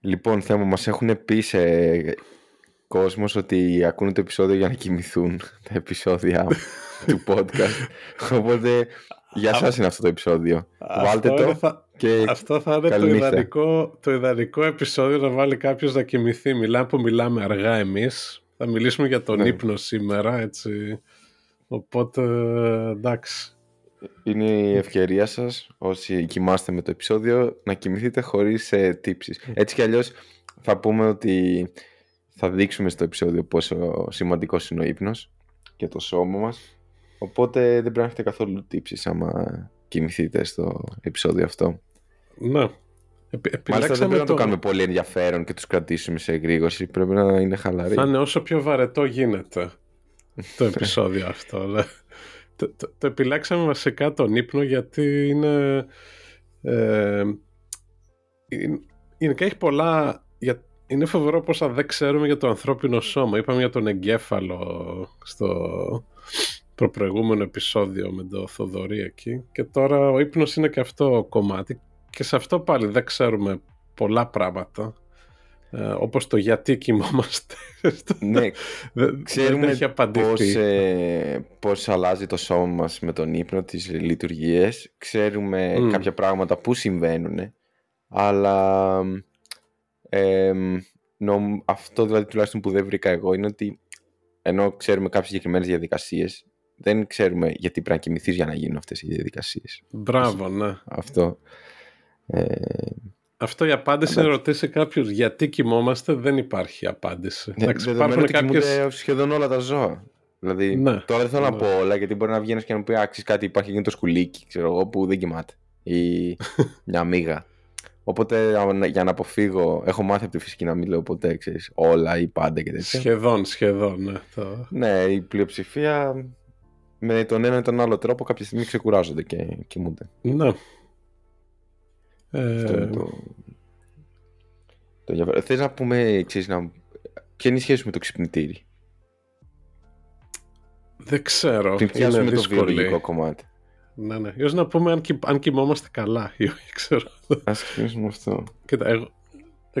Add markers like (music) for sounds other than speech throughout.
Λοιπόν, θέμα, μας έχουν πει σε κόσμος ότι ακούνε το επεισόδιο για να κοιμηθούν τα επεισόδια (laughs) του podcast. Οπότε, για σας είναι αυτό το επεισόδιο. Βάλτε το θα... και Αυτό θα είναι το ιδανικό, το ιδανικό επεισόδιο να βάλει κάποιος να κοιμηθεί. Μιλάμε που μιλάμε αργά εμείς. Θα μιλήσουμε για τον Ναι. ύπνο σήμερα, έτσι. Οπότε, εντάξει. Είναι η ευκαιρία σας, όσοι κοιμάστε με το επεισόδιο, να κοιμηθείτε χωρίς ε, τύψεις. Έτσι κι αλλιώς θα πούμε ότι θα δείξουμε στο επεισόδιο πόσο σημαντικός είναι ο ύπνος και το σώμα μας. Οπότε δεν πρέπει να έχετε καθόλου τύψεις άμα κοιμηθείτε στο επεισόδιο αυτό. Ναι. Επι, Μάλιστα δεν επιλέξαμε πρέπει να το το- κάνουμε πολύ ενδιαφέρον και τους κρατήσουμε σε εγρήγορση. Πρέπει να είναι χαλαροί. Θα είναι όσο πιο βαρετό γίνεται το επεισόδιο (laughs) αυτό. ναι. το, το, το επιλέξαμε βασικά τον ύπνο γιατί είναι... Ε, είναι γενικά έχει πολλά... Για, είναι φοβερό πόσα δεν ξέρουμε για το ανθρώπινο σώμα. Είπαμε για τον εγκέφαλο στο προπροηγούμενο επεισόδιο με το Θοδωρή εκεί και τώρα ο ύπνος είναι και αυτό κομμάτι και σε αυτό πάλι δεν ξέρουμε πολλά πράγματα ε, όπως το γιατί κοιμόμαστε. (laughs) Ναι, δεν, Ξέρουμε δεν έχει απαντηθεί. πώς, ε, πώς αλλάζει το σώμα μας με τον ύπνο, τις λειτουργίες. Ξέρουμε Μμ. κάποια πράγματα που συμβαίνουν. Αλλά ε, νομ- αυτό δηλαδή τουλάχιστον που δεν βρήκα εγώ είναι ότι ενώ ξέρουμε κάποιες συγκεκριμένες διαδικασίες δεν ξέρουμε γιατί πρέπει να κοιμηθείς για να γίνουν αυτές οι διαδικασίες. Μπράβο, ναι. Αυτό. Ε, Αυτό η απάντηση είναι ρωτήσει κάποιος γιατί κοιμόμαστε, δεν υπάρχει απάντηση. Ναι, Εντάξει, δεδομένου υπάρχουν ότι κάποιες... κοιμούνται σχεδόν όλα τα ζώα. Δηλαδή, Ναι, τώρα δεν θέλω ναι. να πω όλα, γιατί μπορεί να βγαίνεις και να μου πει άξι κάτι, υπάρχει εκείνο το σκουλίκι, ξέρω εγώ, που δεν κοιμάται. Ή (laughs) μια μίγα. Οπότε α, για να αποφύγω, έχω μάθει από τη φυσική να μην λέω ποτέ, ξέρεις, όλα ή πάντα και τέτοια. Σχεδόν, σχεδόν, ναι. Το... Ναι, η πλειοψηφία με τον ένα ή τον άλλο τρόπο κάποια στιγμή ξεκουράζονται και κοιμούνται. Ναι. Αυτό είναι Ε, το... το ενδιαφέρον. Θες να πούμε, ξέρεις, να... ποια είναι η σχέση με το ξυπνητήρι; δεν ξέρω. Πριν είναι πιάσουμε το δύσκολη. βιολογικό κομμάτι. Ναι, ναι. Ίσως να πούμε αν, κοι- αν κοιμόμαστε καλά ή όχι, ξέρω. Ας ξεκινήσουμε αυτό. Κοίτα, εγώ, εντάξει,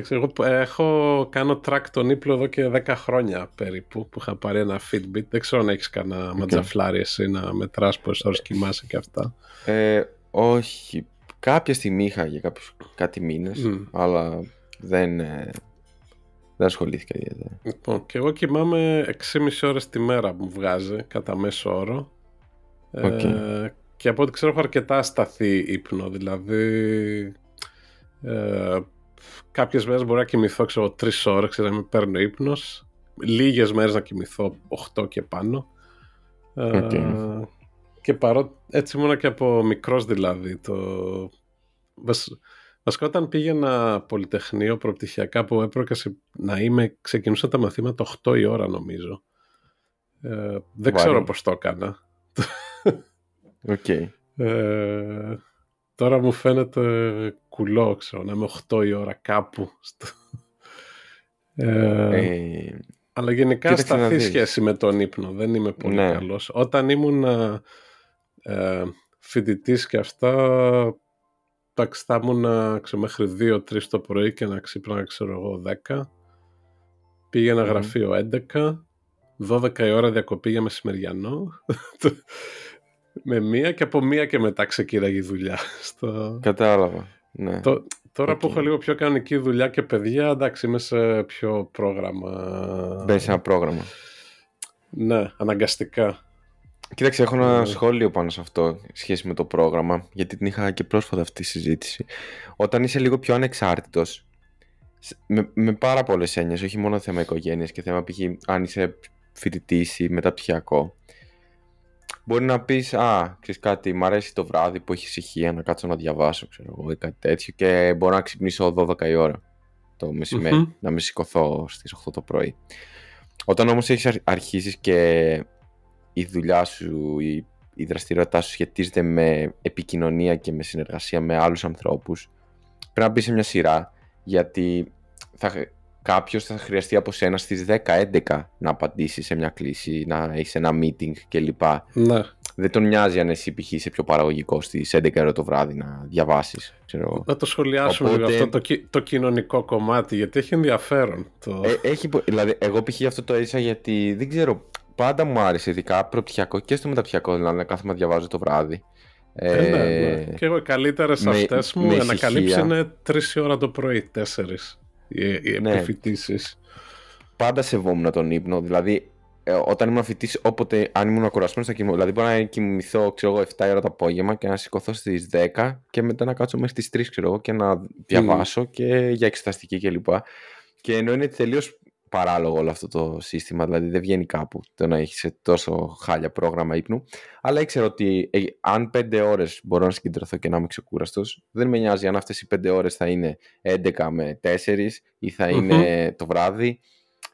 εγώ που- έχω κάνω track τον ύπνο εδώ και 10 χρόνια περίπου που είχα πάρει ένα Fitbit. Δεν ξέρω αν έχεις κανένα ματζαφλάρι εσύ να μετράς πόσες ώρες κοιμάσαι και αυτά. Ε, όχι. Κάποια στιγμή είχα για κάποιους, κάτι μήνες, Μμ. αλλά δεν, ε, δεν ασχολήθηκα ιδιαίτερα. Λοιπόν, και εγώ κοιμάμαι 6,5 ώρες τη μέρα που μου βγάζει, κατά μέσο όρο. Οκ. Ε, και από ό,τι ξέρω έχω αρκετά ασταθή ύπνο, δηλαδή ε, κάποιες μέρες μπορεί να κοιμηθώ ξέρω, 3 ώρες, ξέρω, να με παίρνει ο ύπνος. Λίγες μέρες να κοιμηθώ 8 και πάνω. Ε, Οκ. και παρότι έτσι ήμουνα και από μικρός δηλαδή. Το... βασ- Βασικά όταν πήγαινα πολυτεχνείο προπτυχιακά που έπρεπε σε- να είμαι, ξεκινούσα τα μαθήματα 8 η ώρα νομίζω. Ε, δεν Βαρύ. ξέρω πώς το έκανα. Οκ. Ε, τώρα μου φαίνεται κουλό, ξέρω, να είμαι 8 η ώρα κάπου. Στο... Ε, Ε, αλλά γενικά κοίταξε να ασταθή δεις. σχέση με τον ύπνο. Δεν είμαι πολύ Ναι. καλός. Όταν ήμουν ε, φοιτητής και αυτά, εντάξει, θα ήμουν ξέρω, μέχρι 2-3 το πρωί και να ξύπνα, ξέρω εγώ, 10. Πήγαινα Μμμ. γραφείο 11. 12 η ώρα διακοπή για μεσημεριανό. (laughs) με μία και από μία και μετά ξεκίναγε η δουλειά. Στο... κατάλαβα. Ναι. Το- Τώρα που Οκ. έχω λίγο πιο κανονική δουλειά και παιδιά, εντάξει, είμαι σε πιο πρόγραμμα. Μπαίνεις σε ένα πρόγραμμα. Ναι, αναγκαστικά. Κοίταξε, έχω ένα Ε. σχόλιο πάνω σε αυτό σχέση με το πρόγραμμα, γιατί την είχα και πρόσφατα αυτή τη συζήτηση. Όταν είσαι λίγο πιο ανεξάρτητος, σ- με, με πάρα πολλές έννοιες, όχι μόνο θέμα οικογένειας και θέμα π.χ. αν είσαι φοιτητής ή μεταπτυχιακό, μπορεί να πεις, α, ξέρεις κάτι, μ' αρέσει το βράδυ που έχεις ησυχία να κάτσω να διαβάσω, ξέρω εγώ, ή κάτι τέτοιο και μπορώ να ξυπνήσω 12 η ώρα το μεσημέρι, Μμμ. να με σηκωθώ στις 8 το πρωί. Όταν όμως έχεις αρχ- αρχίσεις και η δουλειά σου, η, η δραστηριότητά σου σχετίζεται με επικοινωνία και με συνεργασία με άλλους ανθρώπους, πρέπει να μπεις σε μια σειρά γιατί θα, κάποιος θα χρειαστεί από σένα στις 10-11 να απαντήσεις σε μια κλίση, να έχεις ένα meeting κλπ. Ναι. Δεν τον νοιάζει αν εσύ π.χ. είσαι πιο παραγωγικό στις 11 το βράδυ να διαβάσεις. Ξέρω. Να το σχολιάσουμε Οπότε... λίγο αυτό το, το κοινωνικό κομμάτι, γιατί έχει ενδιαφέρον. Το... Ε, έχει, δηλαδή, εγώ π.χ. αυτό το έζησα γιατί δεν ξέρω, πάντα μου άρεσε ειδικά προπτυχιακό και στο μεταπτυχιακό, δηλαδή να κάθομαι να διαβάζω το βράδυ. Ε, ε, ναι, ναι. Και εγώ οι καλύτερες αυτές μου ανακαλύψει είναι 3 ώρα το πρωί, 4 οι, οι ναι. Πάντα σεβόμουν τον ύπνο. Δηλαδή, ε, όταν ήμουν φοιτής, όποτε αν ήμουν ακουρασμένο θα κοιμώ. Δηλαδή, μπορεί να κοιμηθώ ξέρω εγώ, 7 ώρα το απόγευμα και να σηκωθώ στις 10 και μετά να κάτσω μέχρι τις 3 ξέρω εγώ, και να διαβάσω mm. και για εξεταστική κλπ. Και, και ενώ είναι τελείως παράλογο όλο αυτό το σύστημα, δηλαδή δεν βγαίνει κάπου το να έχεις τόσο χάλια πρόγραμμα ύπνου. Αλλά ήξερα ότι ε, αν 5 ώρες μπορώ να συγκεντρωθώ και να είμαι ξεκούραστος, δεν με νοιάζει αν αυτές οι 5 ώρες θα είναι 11 με 4 ή θα ειναι το βράδυ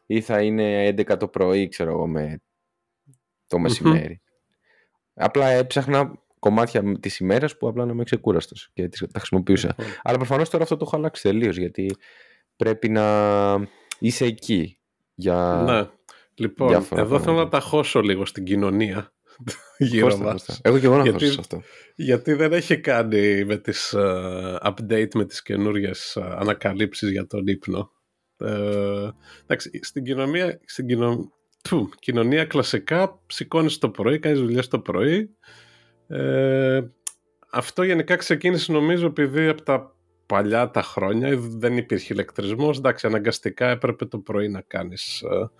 ή θα είναι 11 το πρωί, ξέρω εγώ, με το μεσημέρι. Απλά έψαχνα κομμάτια της ημέρας που απλά να είμαι ξεκούραστος και τα χρησιμοποιούσα. Αλλά προφανώς τώρα αυτό το έχω αλλάξει τελείως γιατί πρέπει να είσαι εκεί. Για... Ναι. Λοιπόν, εδώ θέλω να τα χώσω λίγο στην κοινωνία γύρω μας. Εγώ και εγώ να γιατί, αυτό. Γιατί δεν έχει κάνει με τις uh, update με τις καινούριες uh, ανακαλύψεις για τον ύπνο. Uh, εντάξει, στην κοινωνία, στην κοινο... Του, κοινωνία κλασικά σηκώνεις το πρωί, κάνεις δουλειές το πρωί. Ε, αυτό γενικά ξεκίνησε νομίζω επειδή από τα παλιά τα χρόνια δεν υπήρχε ηλεκτρισμός, εντάξει αναγκαστικά έπρεπε το πρωί να κάνεις ε,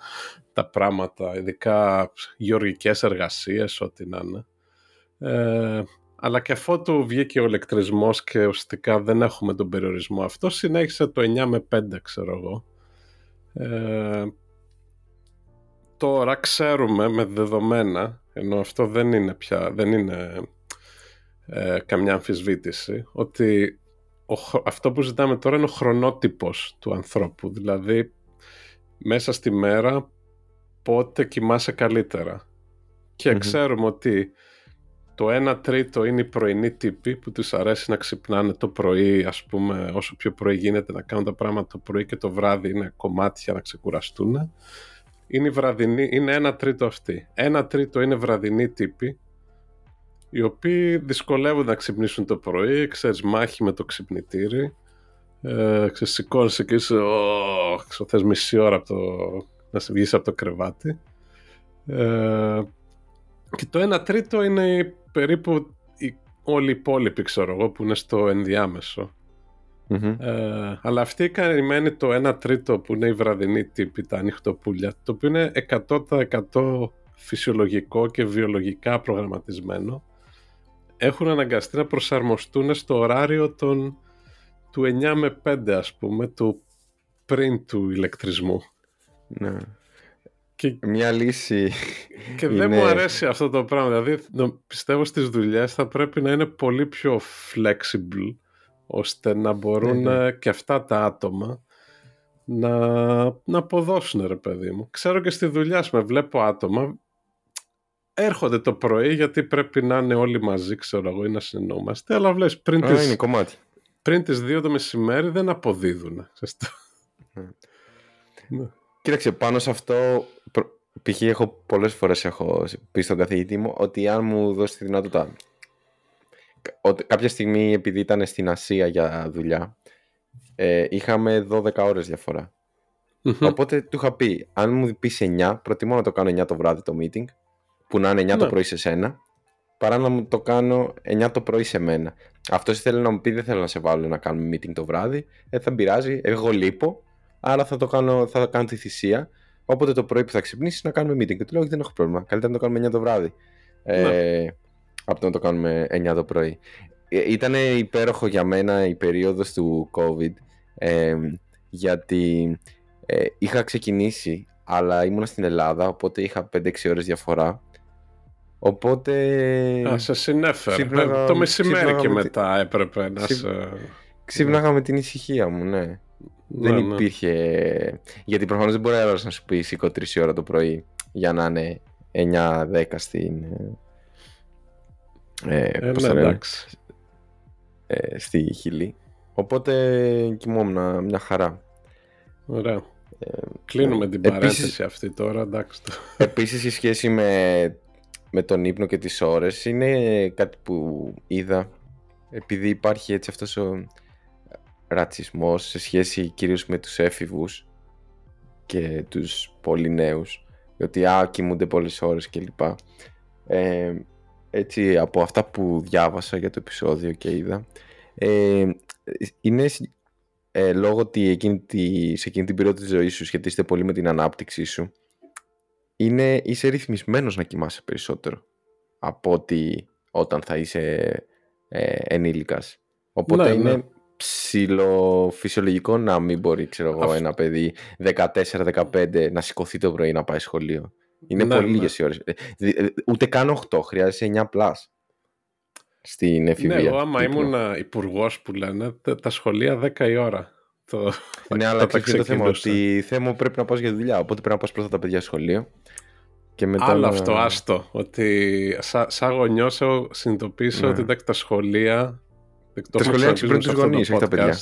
τα πράγματα, ειδικά γεωργικές εργασίες, ό,τι να είναι. Ε, αλλά και αφότου βγήκε ο ηλεκτρισμός και ουσιαστικά δεν έχουμε τον περιορισμό αυτό, συνέχισε το 9 με 5 ξέρω εγώ. Ε, τώρα ξέρουμε με δεδομένα, ενώ αυτό δεν είναι πια, δεν είναι ε, καμιά αμφισβήτηση, ότι αυτό που ζητάμε τώρα είναι ο χρονότυπος του ανθρώπου. Δηλαδή, μέσα στη μέρα πότε κοιμάσαι καλύτερα. Και ξέρουμε ότι το 1 τρίτο είναι οι πρωινοί τύποι που τους αρέσει να ξυπνάνε το πρωί, ας πούμε, όσο πιο πρωί γίνεται να κάνουν τα πράγματα το πρωί και το βράδυ είναι κομμάτια να ξεκουραστούν. Είναι, βραδινή, είναι ένα τρίτο αυτοί. Ένα τρίτο είναι βραδινοί τύποι οι οποίοι δυσκολεύονται να ξυπνήσουν το πρωί, ξέρεις, μάχη με το ξυπνητήρι, ε, ξέρεις, σηκώνεσαι και είσαι, oh, θες μισή ώρα από το, να σε βγεις από το κρεβάτι. Ε, και το 1 τρίτο είναι περίπου η, όλοι οι υπόλοιποι, ξέρω εγώ, που είναι στο ενδιαμεσο Ε, αλλά αυτή η καημένη το 1 τρίτο που είναι η βραδινή τύπη, τα ανοιχτοπούλια, το οποίο είναι 100% φυσιολογικό και βιολογικά προγραμματισμένο έχουν αναγκαστεί να προσαρμοστούν στο ωράριο των, του 9 με 5 ας πούμε, του πριν του ηλεκτρισμού. Ναι. Και... Μια λύση Και δεν μου αρέσει αυτό το πράγμα. Δηλαδή πιστεύω στις δουλειές θα πρέπει να είναι πολύ πιο flexible ώστε να μπορούν ναι, ναι. και αυτά τα άτομα να, να αποδώσουν ρε παιδί μου. Ξέρω και στη δουλειά με βλέπω άτομα έρχονται το πρωί γιατί πρέπει να είναι όλοι μαζί, ξέρω εγώ, ή να συνεννοούμαστε. Αλλά βλέπεις πριν τις. Πριν τις 2 το μεσημέρι δεν αποδίδουν. Ναι. ναι. Κοίταξε, πάνω σε αυτό, π.χ. έχω πολλές φορές έχω πει στον καθηγητή μου ότι αν μου δώσει τη δυνατότητα ότι κάποια στιγμή επειδή ήταν στην Ασία για δουλειά ε, είχαμε 12 ώρες διαφορά. Οπότε του είχα πει, αν μου πεις 9, προτιμώ να το κάνω 9 το βράδυ το meeting που να είναι 9 το ναι. πρωί σε σένα, παρά να μου το κάνω 9 το πρωί σε μένα. Αυτός θέλει να μου πει: Δεν θέλω να σε βάλω να κάνουμε meeting το βράδυ. Ε, θα πειράζει, εγώ λείπω, άρα θα, το κάνω, θα κάνω τη θυσία. Όποτε το πρωί που θα ξυπνήσεις να κάνουμε meeting. Και του λέω: Δεν έχω πρόβλημα. Καλύτερα να το κάνουμε 9 το βράδυ. Ε, ναι. από το να το κάνουμε 9 το πρωί. Ε, ήταν υπέροχο για μένα η περίοδος του COVID ε, γιατί ε, είχα ξεκινήσει αλλά ήμουν στην Ελλάδα οπότε είχα 5-6 ώρες διαφορά Οπότε. Α, σε συνέφερε. το μεσημέρι και μετά έπρεπε να Ξύ... σε. Ξύπναγα με την ησυχία μου, ναι. ναι δεν ναι. υπήρχε. Γιατί προφανώς δεν μπορεί να σου πει σηκώ 3 ώρα το πρωί για να είναι 9-10 στην. Ε, ε, ναι, εντάξει. Ε, στη Χιλή. Οπότε κοιμόμουν μια χαρά. Ωραία. Ε, Κλείνουμε την παρένθεση αυτή τώρα, εντάξει. Επίσης η σχέση με, με τον ύπνο και τις ώρες είναι κάτι που είδα επειδή υπάρχει έτσι αυτός ο ρατσισμός σε σχέση κυρίως με τους έφηβους και τους πολύ νέους ότι α, κοιμούνται πολλές ώρες κλπ. Ε, έτσι από αυτά που διάβασα για το επεισόδιο και είδα ε, είναι ε, λόγω ότι εκείνη τη, σε εκείνη την περίοδο της ζωής σου σχετίζεται πολύ με την ανάπτυξή σου είναι, είσαι ρυθμισμένος να κοιμάσαι περισσότερο από ότι όταν θα είσαι ε, ενήλικας. Οπότε ναι, είναι ναι. ψηλοφυσιολογικό να μην μπορεί ξέρω εγώ, ένα παιδί 14-15 να σηκωθεί το πρωί να πάει σχολείο. Είναι ναι, πολύ ναι. λίγες οι ώρες. Ε, ε, ούτε καν 8, χρειάζεσαι 9 πλάς στην εφηβεία. Ναι, εγώ άμα ήμουν υπουργός που λένε, τα σχολεία 10 η ώρα. Το... Ναι, αλλά ξέρεις το θέμα ότι θέμα πρέπει να πας για δουλειά, οπότε πρέπει να πας πρώτα τα παιδιά σχολείο. Και μετά Άλλο αυτό, άστο. Ότι σαν σα γονιό συνειδητοποίησα ναι. ότι εντάξει, τα σχολεία. Το τα σχολεία εξυπηρετούν τους γονείς, όχι τα παιδιά.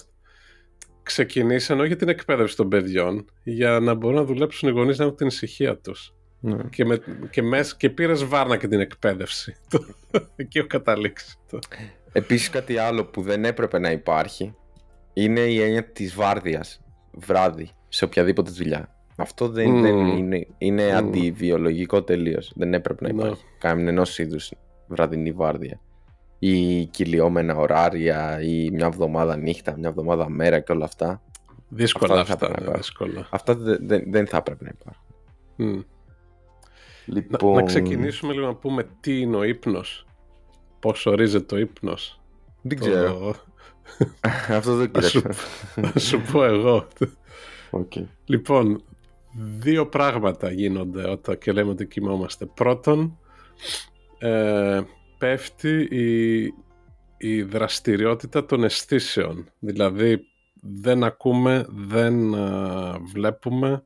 Ξεκινήσαν όχι την εκπαίδευση των παιδιών, για να μπορούν να δουλέψουν οι γονείς να έχουν την ησυχία τους. Ναι. Και, με, και, μες, και πήρες βάρνα και την εκπαίδευση. (laughs) Εκεί έχω καταλήξει. Επίσης, κάτι άλλο που δεν έπρεπε να υπάρχει είναι η έννοια της βάρδιας βράδυ σε οποιαδήποτε δουλειά. Αυτό δεν, δεν είναι, είναι mm. αντιβιολογικό τελείως. Δεν έπρεπε να ναι. υπάρχει. No. Κανένα είδους βραδινή βάρδια. Ή κυλιόμενα ωράρια, ή μια εβδομάδα νύχτα, μια εβδομάδα μέρα και όλα αυτά. Δύσκολα αυτά. αυτά, δεν, δύσκολα. αυτά δεν, δεν θα έπρεπε να υπάρχουν. Mm. Λοιπόν... Να, να, ξεκινήσουμε λίγο να πούμε τι είναι ο ύπνος. Πώς ορίζεται ο ύπνος. Δεν ξέρω. (laughs) Αυτό δεν ξέρω. Θα σου πω εγώ. Okay. Λοιπόν, δύο πράγματα γίνονται όταν και λέμε ότι κοιμόμαστε. Πρώτον, ε, πέφτει η, η δραστηριότητα των αισθήσεων. Δηλαδή, δεν ακούμε, δεν βλέπουμε,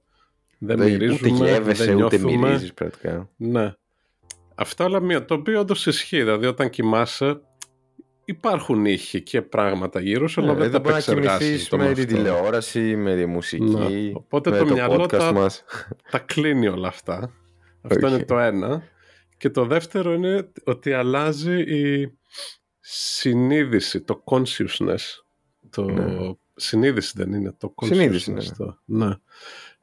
δεν, δεν μυρίζουμε, ούτε γεύεσαι, δεν νιώθουμε. Ούτε μυρίζεις πρακτικά. Ναι. Αυτό αλλά μία, το οποίο όντως ισχύει. Δηλαδή, όταν κοιμάσαι, υπάρχουν ήχοι και πράγματα γύρω σου, αλλά ναι, δεν τα επεξεργάζεις. με τη τηλεόραση, με τη μουσική, ναι. Οπότε με το, το μυαλό τα, μας. τα κλείνει όλα αυτά. Αυτό είναι το ένα. Και το δεύτερο είναι ότι αλλάζει η συνείδηση, το consciousness. Το... Ναι. Συνείδηση δεν είναι το consciousness. Συνείδηση, ναι. Το... ναι.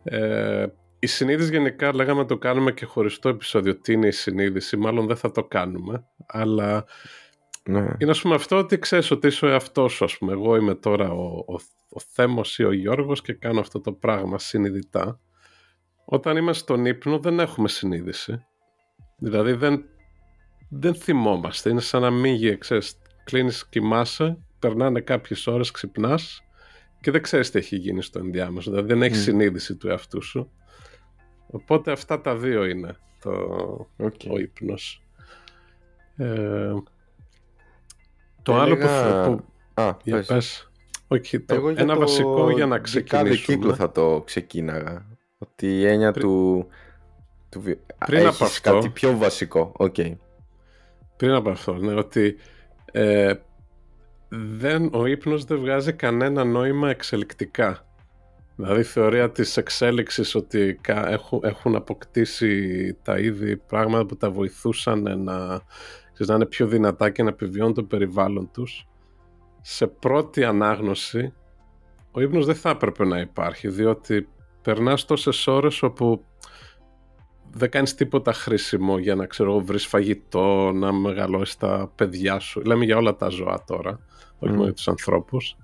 Ε, η συνείδηση γενικά λέγαμε το κάνουμε και χωριστό επεισόδιο. Τι είναι η συνείδηση, μάλλον δεν θα το κάνουμε. Αλλά ναι. Είναι ας πούμε αυτό ότι ξέρεις ότι είσαι ο εαυτός σου. Ας πούμε. Εγώ είμαι τώρα ο, ο, ο Θέμος ή ο Γιώργος και κάνω αυτό το πράγμα συνειδητά. Όταν είμαστε στον ύπνο δεν έχουμε συνείδηση. Δηλαδή δεν, δεν θυμόμαστε. Είναι σαν να μην ξέρεις, κλείνεις, κοιμάσαι, περνάνε κάποιες ώρες, ξυπνάς και δεν ξέρεις τι έχει γίνει στο ενδιάμεσο. Δηλαδή δεν έχεις συνείδηση του εαυτού σου. Οπότε αυτά τα δύο είναι το, okay. ο ύπνος. Ε, το άλλο που... που... Α, για πες. Okay, το... ένα βασικό για να ξεκινήσουμε. Κάθε κύκλο θα το ξεκίναγα. Ότι η έννοια του... του... Πριν από αυτό... κάτι πιο βασικό. Okay. Πριν από αυτό, ναι, ότι ε, δεν, ο ύπνος δεν βγάζει κανένα νόημα εξελικτικά. Δηλαδή η θεωρία της εξέλιξης ότι έχουν, έχουν αποκτήσει τα είδη πράγματα που τα βοηθούσαν να να είναι πιο δυνατά και να επιβιώνουν το περιβάλλον τους, σε πρώτη ανάγνωση ο ύπνος δεν θα έπρεπε να υπάρχει, διότι περνάς τόσες ώρες όπου δεν κάνεις τίποτα χρήσιμο για να ξέρω βρεις φαγητό, να μεγαλώσεις τα παιδιά σου. Λέμε για όλα τα ζώα τώρα, όχι μόνο για τους ανθρώπους.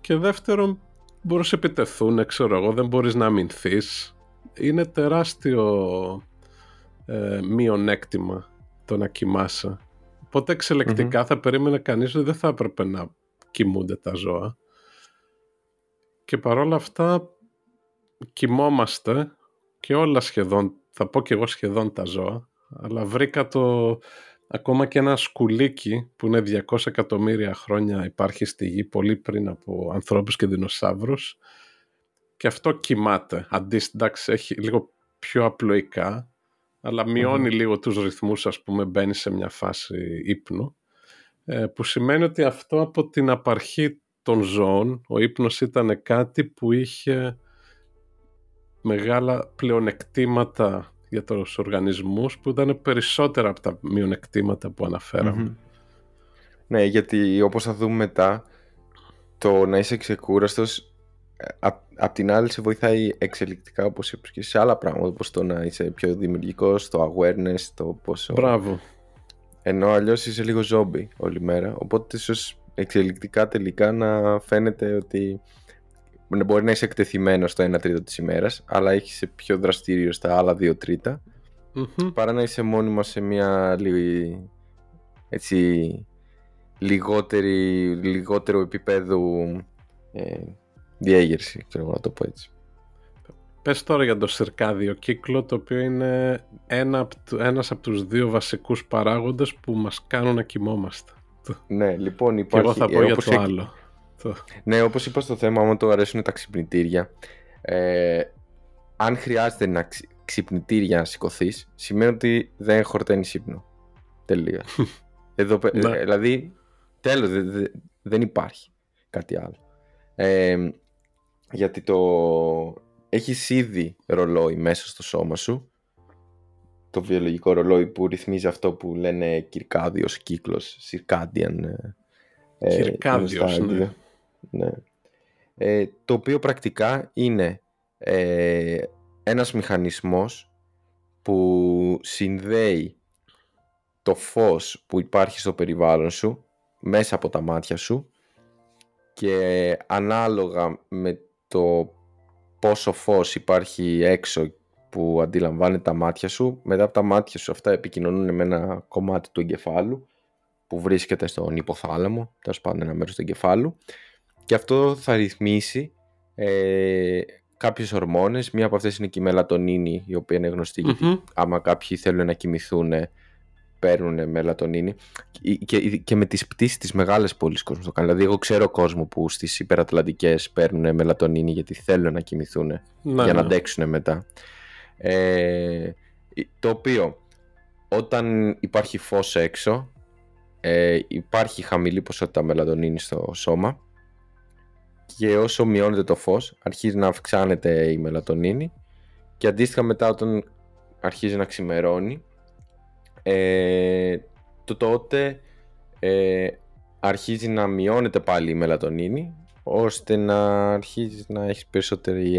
Και δεύτερον, μπορείς να σε επιτεθούν, ξέρω εγώ, δεν μπορείς να αμυνθείς. Είναι τεράστιο ε, μειονέκτημα το να κοιμάσαι. Οπότε θα περίμενε κανείς ότι δεν θα έπρεπε να κοιμούνται τα ζώα. Και παρόλα αυτά κοιμόμαστε και όλα σχεδόν, θα πω και εγώ σχεδόν τα ζώα, αλλά βρήκα το ακόμα και ένα σκουλίκι που είναι 200 εκατομμύρια χρόνια υπάρχει στη γη πολύ πριν από ανθρώπους και δεινοσαύρους και αυτό κοιμάται. Αντίστοιχα, έχει λίγο πιο απλοϊκά αλλά λίγο τους ρυθμούς, ας πούμε, μπαίνει σε μια φάση ύπνου, ε, που σημαίνει ότι αυτό από την απαρχή των ζώων ο ύπνος ήταν κάτι που είχε μεγάλα πλεονεκτήματα για τους οργανισμούς που ήταν περισσότερα από τα μειονεκτήματα που αναφεραμε Ναι, γιατί όπως θα δούμε μετά, το να είσαι ξεκούραστος ε, απ' την άλλη σε βοηθάει εξελικτικά όπως είπες και σε άλλα πράγματα όπως το να είσαι πιο δημιουργικός, το awareness, το πόσο... Μπράβο. Ενώ αλλιώς είσαι λίγο ζόμπι όλη μέρα, οπότε ίσως εξελικτικά τελικά να φαίνεται ότι μπορεί να είσαι εκτεθειμένος στο 1 τρίτο της ημέρας αλλά έχεις πιο δραστήριο στα άλλα 2 τριτα παρά να είσαι μόνιμα σε μια λίγη, έτσι, λιγότερη, λιγότερο επίπεδο ε, διέγερση, ξέρω να το πω έτσι. Πες τώρα για το σιρκάδιο κύκλο, το οποίο είναι ένα, ένας από τους δύο βασικούς παράγοντες που μας κάνουν να κοιμόμαστε. Ναι, λοιπόν υπάρχει... Και εγώ θα πω για το άλλο. Ναι, όπως είπα στο θέμα, άμα το αρέσουν τα ξυπνητήρια, ε, αν χρειάζεται να ξυπνητήρια να σηκωθείς, σημαίνει ότι δεν χορταίνει ύπνο. Τελεία. (laughs) Εδώ, ναι. δηλαδή, τέλος, δεν υπάρχει κάτι άλλο. Ε, γιατί το έχεις ήδη ρολόι μέσα στο σώμα σου το βιολογικό ρολόι που ρυθμίζει αυτό που λένε κυρκάδιος κύκλος, circadian. Ε, Κυρκάδιος, ναι. ναι. Ε, το οποίο πρακτικά είναι ε, ένας μηχανισμός που συνδέει το φως που υπάρχει στο περιβάλλον σου μέσα από τα μάτια σου και ανάλογα με το πόσο φως υπάρχει έξω που αντιλαμβάνει τα μάτια σου, μετά από τα μάτια σου αυτά επικοινωνούν με ένα κομμάτι του εγκεφάλου που βρίσκεται στον υποθάλαμο, τέλος πάντων ένα μέρος του εγκεφάλου. Και αυτό θα ρυθμίσει ε, κάποιες ορμόνες, μία από αυτές είναι και η μελατονίνη η οποία είναι γιατί άμα κάποιοι θέλουν να κοιμηθούν παίρνουν μελατονίνη και, και με τις πτήσεις της μεγάλες πόλεις κόσμος το κάνει. Δηλαδή εγώ ξέρω κόσμο που στις υπερατλαντικές παίρνουν μελατονίνη γιατί θέλουν να κοιμηθούν για να ναι. αντέξουν μετά. Ε, το οποίο όταν υπάρχει φως έξω ε, υπάρχει χαμηλή ποσότητα μελατονίνη στο σώμα και όσο μειώνεται το φως αρχίζει να αυξάνεται η μελατονίνη και αντίστοιχα μετά όταν αρχίζει να ξημερώνει ε, το τότε ε, αρχίζει να μειώνεται πάλι η μελατονίνη ώστε να αρχίζει να έχει περισσότερη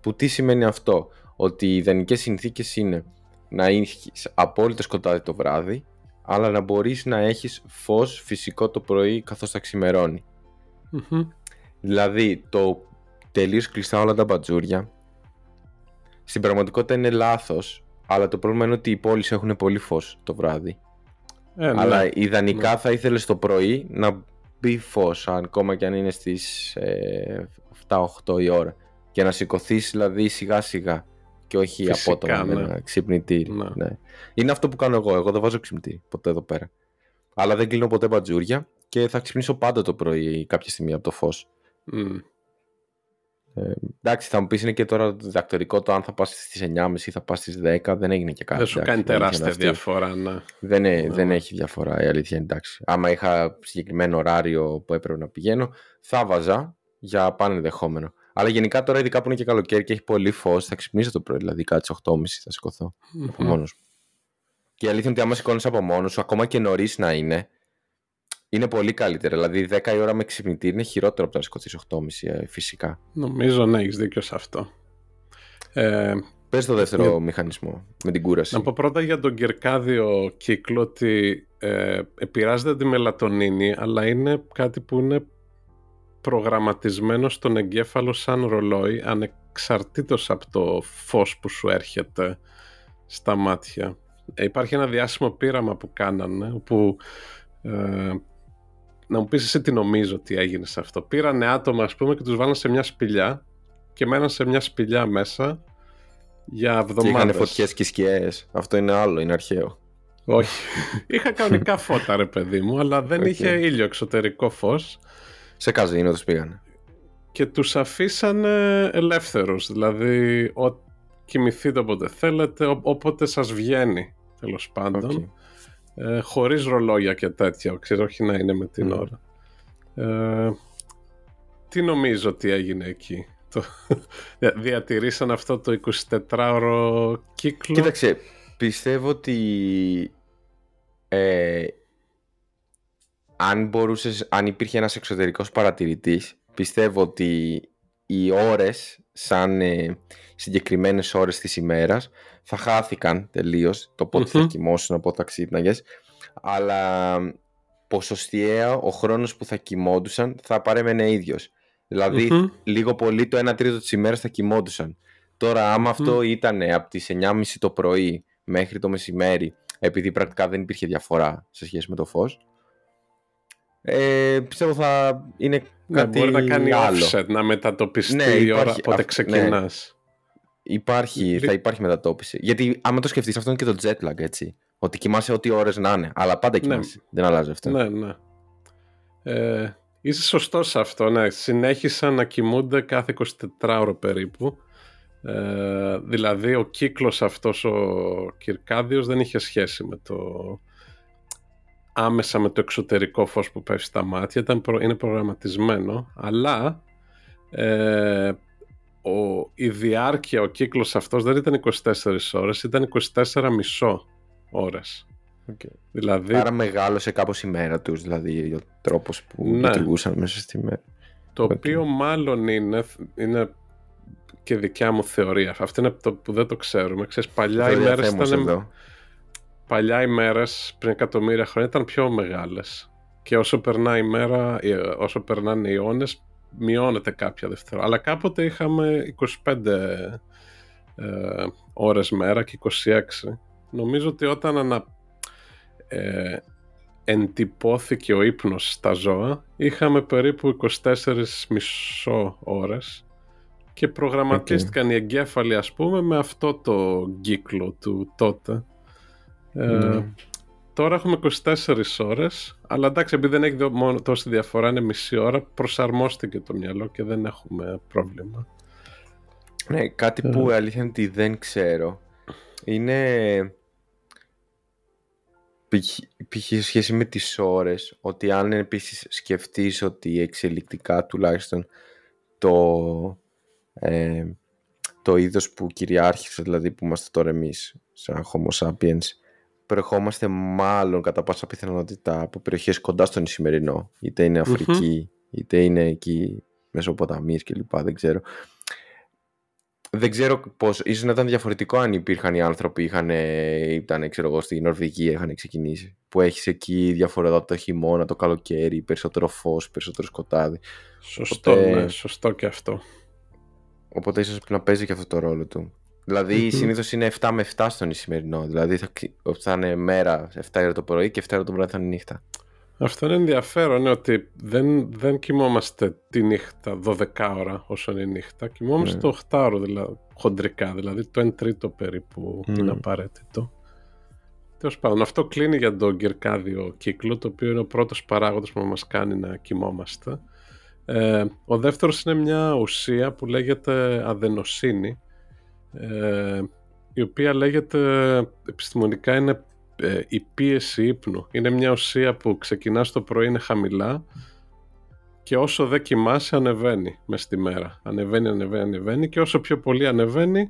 Που τι σημαίνει αυτό, ότι οι ιδανικές συνθήκες είναι να έχεις απόλυτο σκοτάδι το βράδυ αλλά να μπορείς να έχεις φως φυσικό το πρωί καθώς θα ξημερωνει Δηλαδή το τελείως κλειστά όλα τα μπατζούρια στην πραγματικότητα είναι λάθος αλλά το πρόβλημα είναι ότι οι πόλεις έχουν πολύ φως το βράδυ. Ε, ναι. Αλλά ιδανικά ναι. θα ήθελες το πρωί να μπει φως, ακόμα και αν είναι στις ε, 7-8 η ώρα. Και να σηκωθείς δηλαδή σιγά σιγά και όχι απότομα με ναι. ένα ξυπνητήρι. Ναι. ναι. Είναι αυτό που κάνω εγώ. Εγώ δεν βάζω ξυπνητήρι ποτέ εδώ πέρα. Αλλά δεν κλείνω ποτέ μπατζούρια και θα ξυπνήσω πάντα το πρωί κάποια στιγμή από το φως. Ε, εντάξει, θα μου πεις είναι και τώρα διδακτορικό το αν θα πας στις 9.30 ή θα πας στις 10. Δεν έγινε και κάτι. Δεν σου κάνει τεράστια διαφορά, ναι. Δεν, ε, δεν έχει διαφορά η αλήθεια. Εντάξει. Άμα είχα συγκεκριμένο ωράριο που έπρεπε να πηγαίνω, θα βάζα για πάνω ενδεχόμενο. Αλλά γενικά τώρα, ειδικά που είναι και καλοκαίρι και έχει πολύ φως, θα ξυπνήσω το πρωί. Δηλαδή, κάτι 8.30 θα σηκωθώ mm-hmm. από μόνος μου. Και η αλήθεια είναι ότι άμα σηκώνεις από μόνος σου, ακόμα και νωρίς να είναι, είναι πολύ καλύτερα. Δηλαδή 10 η ώρα με ξυπνητήρι είναι χειρότερο από το να σηκωθείς 8.30 ε, φυσικά. Νομίζω να έχεις δίκιο σε αυτό. Ε, Πες το δεύτερο μηχανισμό με την κούραση. Να πω πρώτα για τον κερκάδιο κύκλο ότι ε, επηρεάζεται τη μελατονίνη αλλά είναι κάτι που είναι προγραμματισμένο στον εγκέφαλο σαν ρολόι ανεξαρτήτως από το φως που σου έρχεται στα μάτια. Ε, υπάρχει ένα διάσημο πείραμα που κάνανε όπου ε, να μου πεις εσύ τι νομίζω ότι έγινε σε αυτό. Πήρανε άτομα ας πούμε και τους βάλαν σε μια σπηλιά και μέναν σε μια σπηλιά μέσα για εβδομάδες. Και είχαν φωτιές και σκιές. Αυτό είναι άλλο, είναι αρχαίο. Όχι. (laughs) Είχα κανονικά φώτα ρε παιδί μου, αλλά δεν είχε ήλιο εξωτερικό φως. Σε καζίνο τους πήγανε. Και τους αφήσανε ελεύθερους, δηλαδή ο... κοιμηθείτε όποτε θέλετε, όποτε σας βγαίνει τέλος πάντων ε, χωρίς ρολόγια και τέτοια, ξέρω, όχι να είναι με την ώρα. Ε, τι νομίζω ότι έγινε εκεί; Το, (laughs) διατηρήσαν αυτό το 24ωρο κύκλο; Κοίταξε, πιστεύω ότι ε, αν μπορούσες, αν υπήρχε ένας εξωτερικός παρατηρητής, πιστεύω ότι οι ώρες σαν ε, συγκεκριμένες ώρες της ημέρας θα χάθηκαν τελείως το πότε θα κοιμώσουν, πότε θα ξύπναγες αλλά ποσοστιαία ο χρόνος που θα κοιμόντουσαν θα παρέμενε ίδιος. Δηλαδη λίγο πολύ το 1 τρίτο της ημέρας θα κοιμόντουσαν. Τώρα άμα αυτό ήταν από τις 9.30 το πρωί μέχρι το μεσημέρι επειδή πρακτικά δεν υπήρχε διαφορά σε σχέση με το φως ε, πιστεύω θα είναι ναι, κάτι μπορεί να κάνει άλλο. offset, να μετατοπιστεί Ναι, η ώρα υπάρχει πότε αυ- ξεκινάς. Υπάρχει, θα υπάρχει μετατόπιση. Γιατί άμα το σκεφτείς αυτό είναι και το jet lag, έτσι. Ότι κοιμάσαι ό,τι ώρες να είναι. Αλλά πάντα κοιμάσαι. Δεν αλλάζει αυτό. Ναι, ναι. Ε, είσαι σωστός σε αυτό, ναι. Συνέχισαν να κοιμούνται κάθε 24 ώρο περίπου. Ε, δηλαδή ο κύκλος αυτός ο Κυρκάδιος δεν είχε σχέση με το άμεσα με το εξωτερικό φως που πέφτει στα μάτια Ήταν προ- είναι προγραμματισμένο αλλά ε, ο, η διάρκεια, ο κύκλος αυτός δεν ήταν 24 ώρες ήταν 24 μισό ώρες Okay. δηλαδή Άρα μεγάλωσε κάπως η μέρα τους, δηλαδή ο τρόπος που Ναι. λειτουργούσαν μέσα στη μέρα. Το Οκ. οποίο μάλλον είναι, είναι και δικιά μου θεωρία. Αυτό είναι το που δεν το ξέρουμε. Ξέρεις, παλιά, οι Θεωρία μέρες Θέμου ήταν, εδώ. παλιά οι μέρες πριν εκατομμύρια χρόνια ήταν πιο μεγάλες. Και όσο περνάει η μέρα, ε, όσο περνάνε οι αιώνες, μειώνεται κάποια δευτερόλεπτα. Αλλά κάποτε είχαμε 25 ε, ώρες μέρα και 26. Νομίζω ότι όταν ανα, ε, εντυπώθηκε ο ύπνος στα ζώα είχαμε περίπου 24 μισό ώρες και προγραμματίστηκαν οι εγκέφαλοι ας πούμε με αυτό το κύκλο του τότε. Ε, Ναι. Τώρα έχουμε 24 ώρες αλλά εντάξει επειδή δεν έχει δω- μόνο τόση διαφορά είναι μισή ώρα προσαρμόστηκε το μυαλό και δεν έχουμε πρόβλημα. Ναι, κάτι που η αλήθεια είναι ότι δεν ξέρω είναι π.χ. π.χ. σε σχέση με τις ώρες ότι αν επίσης σκεφτείς ότι εξελικτικά τουλάχιστον το, ε, το είδος που κυριάρχησε δηλαδή που είμαστε τώρα εμείς σαν Homo sapiens προερχόμαστε μάλλον κατά πάσα πιθανότητα από περιοχές κοντά στον Ισημερινό είτε είναι Αφρική είτε είναι εκεί Μεσοποταμίες κλπ δεν ξέρω δεν ξέρω πώς, ίσως να ήταν διαφορετικό αν υπήρχαν οι άνθρωποι, είχαν, ήταν ξέρω εγώ στη Νορβηγία, είχαν ξεκινήσει. Που έχεις εκεί διαφορετικά το χειμώνα, το καλοκαίρι, περισσότερο φως, περισσότερο σκοτάδι. Σωστό, Οπότε- ναι, σωστό και αυτό. Οπότε ίσως να παίζει και αυτό το ρόλο του. Δηλαδή συνήθως είναι 7 με 7 στον Ισημερινό. Δηλαδή θα, ξυ- θα είναι μέρα 7 ώρα το πρωί και 7 ώρα το βράδυ θα είναι νύχτα. Αυτό είναι ενδιαφέρον, είναι ότι δεν, δεν κοιμόμαστε τη νύχτα 12 ώρα όσο είναι η νύχτα. Κοιμόμαστε Ναι. το 8 ώρα δηλαδή, χοντρικά, δηλαδή το 1 τρίτο περίπου Mm. είναι απαραίτητο. Τέλος πάντων, αυτό κλείνει για τον κυρκάδιο κύκλο, το οποίο είναι ο πρώτος παράγοντας που μας κάνει να κοιμόμαστε. Ε, ο δεύτερος είναι μια ουσία που λέγεται αδενοσύνη, ε, η οποία λέγεται επιστημονικά είναι ε, η πίεση ύπνου. Είναι μια ουσία που ξεκινάς το πρωί είναι χαμηλά και όσο δεν κοιμάσαι ανεβαίνει μες στη μέρα. Ανεβαίνει, ανεβαίνει, ανεβαίνει και όσο πιο πολύ ανεβαίνει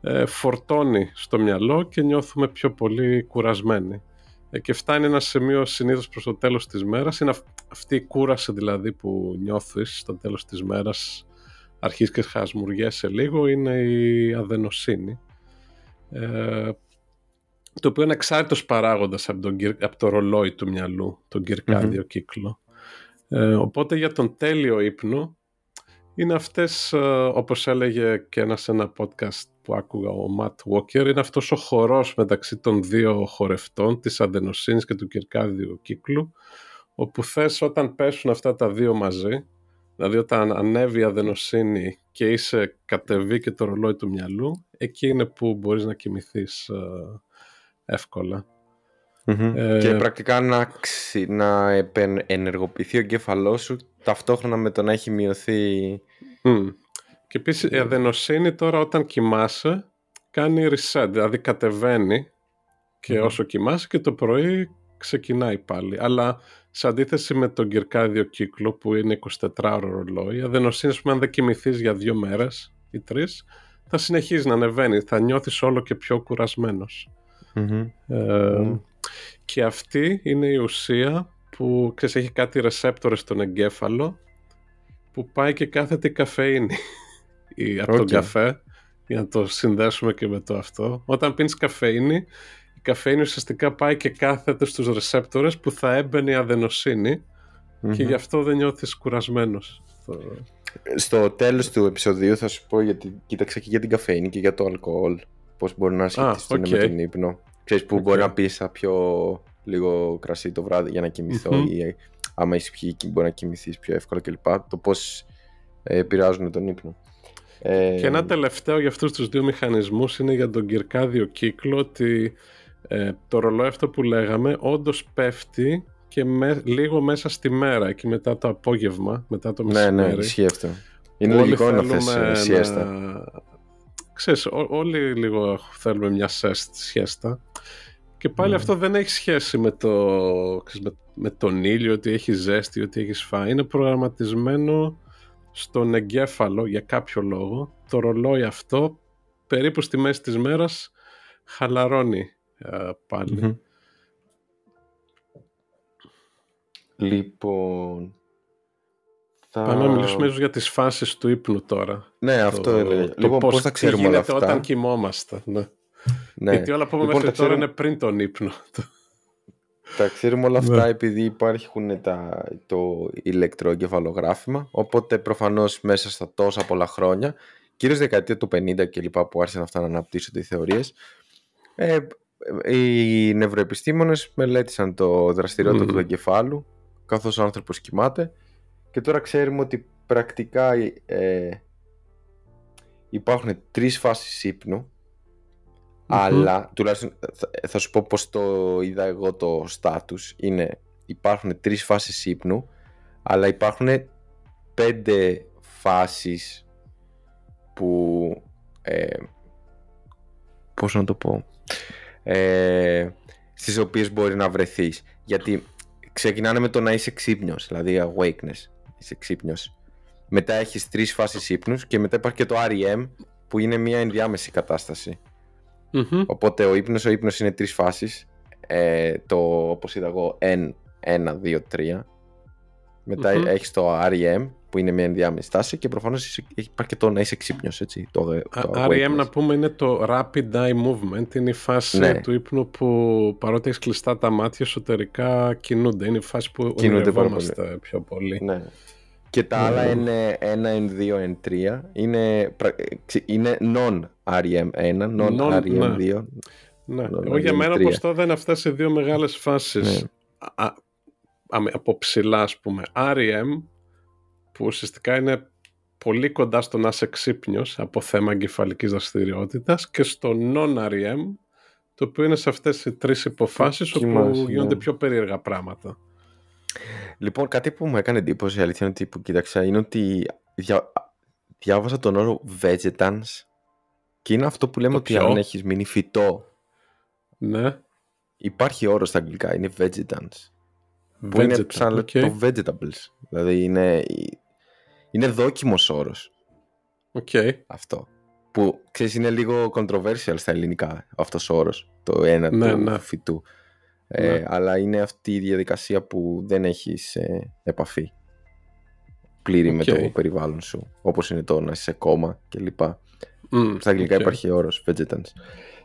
ε, φορτώνει στο μυαλό και νιώθουμε πιο πολύ κουρασμένοι. Ε, και φτάνει ένα σημείο συνήθως προς το τέλος της μέρας. Είναι αυ- αυτή η κούραση δηλαδή που νιώθεις στο τέλος της μέρας αρχίζεις και χασμουριέσαι λίγο είναι η αδενοσύνη. Ε, το οποίο είναι εξάρτητος παράγοντας από, τον, κυρ- από το ρολόι του μυαλού, τον κυρκάδιο κύκλο. Ε, οπότε για τον τέλειο ύπνο είναι αυτές, ε, όπως έλεγε και ένας σε ένα podcast που άκουγα ο Matt Walker, είναι αυτός ο χορός μεταξύ των δύο χορευτών, της αδενοσύνης και του κυρκάδιου κύκλου, όπου θες όταν πέσουν αυτά τα δύο μαζί, δηλαδή όταν ανέβει η αδενοσύνη και είσαι κατεβεί και το ρολόι του μυαλού, εκεί είναι που μπορείς να κοιμηθείς ε, εύκολα. Μμμ. Ε, Και πρακτικά να, ξυ... να επεν- ενεργοποιηθεί ο εγκέφαλός σου ταυτόχρονα με το να έχει μειωθεί. Μμ. Και επίσης η αδενοσύνη τώρα όταν κοιμάσαι κάνει reset, δηλαδή κατεβαίνει και Μμμ. όσο κοιμάσαι και το πρωί ξεκινάει πάλι. Αλλά σε αντίθεση με τον κυρκάδιο κύκλο που είναι 24 ώρο ρολόι, η αδενοσύνη, πούμε, αν δεν κοιμηθείς για δύο μέρες ή τρεις, θα συνεχίζει να ανεβαίνει, θα νιώθεις όλο και πιο κουρασμένος. Ε, Και αυτή είναι η ουσία που ξέρεις, έχει κάτι ρεσέπτορες στον εγκέφαλο που πάει και κάθεται η καφεΐνη (laughs) από τον καφέ για να το συνδέσουμε και με το αυτό. Όταν πίνεις καφεΐνη, η καφεΐνη ουσιαστικά πάει και κάθεται στους ρεσέπτορες που θα έμπαινε η αδενοσυνη και γι' αυτό δεν νιώθεις κουρασμένος. Στο τέλος του επεισοδίου θα σου πω γιατί κοίταξα και για την καφεΐνη και για το αλκοόλ πώς μπορεί να σχετιστούν okay. με τον ύπνο. Ξέρεις που μπορεί να πεις πιο λίγο κρασί το βράδυ για να κοιμηθω ή άμα είσαι πιει μπορεί να κοιμηθείς πιο εύκολα κλπ. Το πώς ε, επηρεάζουν τον ύπνο. Ε, και ένα τελευταίο για αυτούς τους δύο μηχανισμούς είναι για τον κυρκάδιο κύκλο ότι ε, το ρολόι αυτό που λέγαμε όντως πέφτει και με, λίγο μέσα στη μέρα εκεί μετά το απόγευμα, μετά το μεσημέρι. Ναι, ναι, ισχύει αυτό. Είναι λογικό να θες ε, σιέστα. Να... Ξέρεις, ό, όλοι λίγο θέλουμε μια σιέστα και πάλι ναι. αυτό δεν έχει σχέση με, το, με, με τον ήλιο, ότι έχει ζέστη, ότι έχεις φάει. Είναι προγραμματισμένο στον εγκέφαλο για κάποιο λόγο. Το ρολόι αυτό περίπου στη μέση της μέρας χαλαρώνει ε, παλι Λοιπόν... Θα... Πάμε να μιλήσουμε για τις φάσεις του ύπνου τώρα. Ναι, αυτό έλεγα. Λοιπόν, πώς, θα ξέρουμε όλα αυτά; όταν κοιμόμαστε. Ναι. ναι. Γιατί όλα που είπαμε λοιπόν, μέχρι τώρα είναι πριν τον ύπνο. (laughs) Τα ξέρουμε όλα αυτά ναι. επειδή υπάρχουν τα, το ηλεκτροεγκεφαλογράφημα, οπότε προφανώς μέσα στα τόσα πολλά χρόνια, κυρίως δεκαετία του 50 και λοιπά που άρχισαν αυτά να αναπτύσσονται οι θεωρίες, ε, οι νευροεπιστήμονες μελέτησαν το δραστηριότητα του εγκεφάλου καθώς ο άνθρωπος κοιμάται. Και τώρα ξέρουμε ότι πρακτικά ε, υπάρχουν τρεις φάσεις ύπνου αλλά τουλάχιστον θα, σου πω πως το είδα εγώ το στάτους. Είναι υπάρχουν τρεις φάσεις ύπνου αλλά υπάρχουν πέντε φάσεις που ε, πώς να το πω ε, στις οποίες μπορεί να βρεθείς γιατί ξεκινάνε με το να είσαι ξύπνιος δηλαδή awakeness είσαι ξύπνιος μετά έχεις τρεις φάσεις ύπνους και μετά υπάρχει και το REM που είναι μια ενδιάμεση κατάσταση Mm-hmm. Οπότε ο ύπνος, ο ύπνος είναι τρεις φάσεις. Ε, το, όπως είδα εγώ, N, 1, 2, 3. Μετά mm-hmm. έχεις το REM που είναι μια ενδιάμεση στάση και προφανώς υπάρχει και το να είσαι ξύπνιος, έτσι. Το, το REM να πούμε είναι το Rapid Eye Movement, είναι η φάση ναι. του ύπνου που παρότι έχεις κλειστά τα μάτια εσωτερικά κινούνται. Είναι η φάση που ονειρευόμαστε πιο πολύ. Ναι. Και τα άλλα ναι. είναι 1, N2, N3. Είναι, είναι non-REM1, non-REM2. Ναι. ναι. Εγώ για μένα όπως το είναι αυτές οι δύο μεγάλες φάσεις ναι. από ψηλά ας πούμε. REM που ουσιαστικά είναι πολύ κοντά στο να είσαι ξύπνιος από θέμα εγκεφαλικής δραστηριότητας και στο non-REM το οποίο είναι σε αυτές οι τρεις υποφάσεις όπου γίνονται πιο περίεργα πράγματα. Λοιπόν, κάτι που μου έκανε εντύπωση, η αλήθεια είναι ότι που κοίταξα, είναι ότι δια... διάβασα τον όρο vegetans και είναι αυτό που λέμε ότι αν έχεις μείνει φυτό. Ναι. Υπάρχει όρος στα αγγλικά, είναι vegetans. Που είναι σαν okay. το vegetables. Δηλαδή είναι, είναι δόκιμος όρος. Okay. Αυτό. Που ξέρεις είναι λίγο controversial στα ελληνικά αυτός ο όρος. Το ένα ναι, του ναι. φυτού. Ε, ναι. αλλά είναι αυτή η διαδικασία που δεν έχεις ε, επαφή πλήρη με το περιβάλλον σου όπως είναι το να είσαι σε κόμμα κλπ. Mm, Στα αγγλικά okay. υπάρχει όρος vegetants.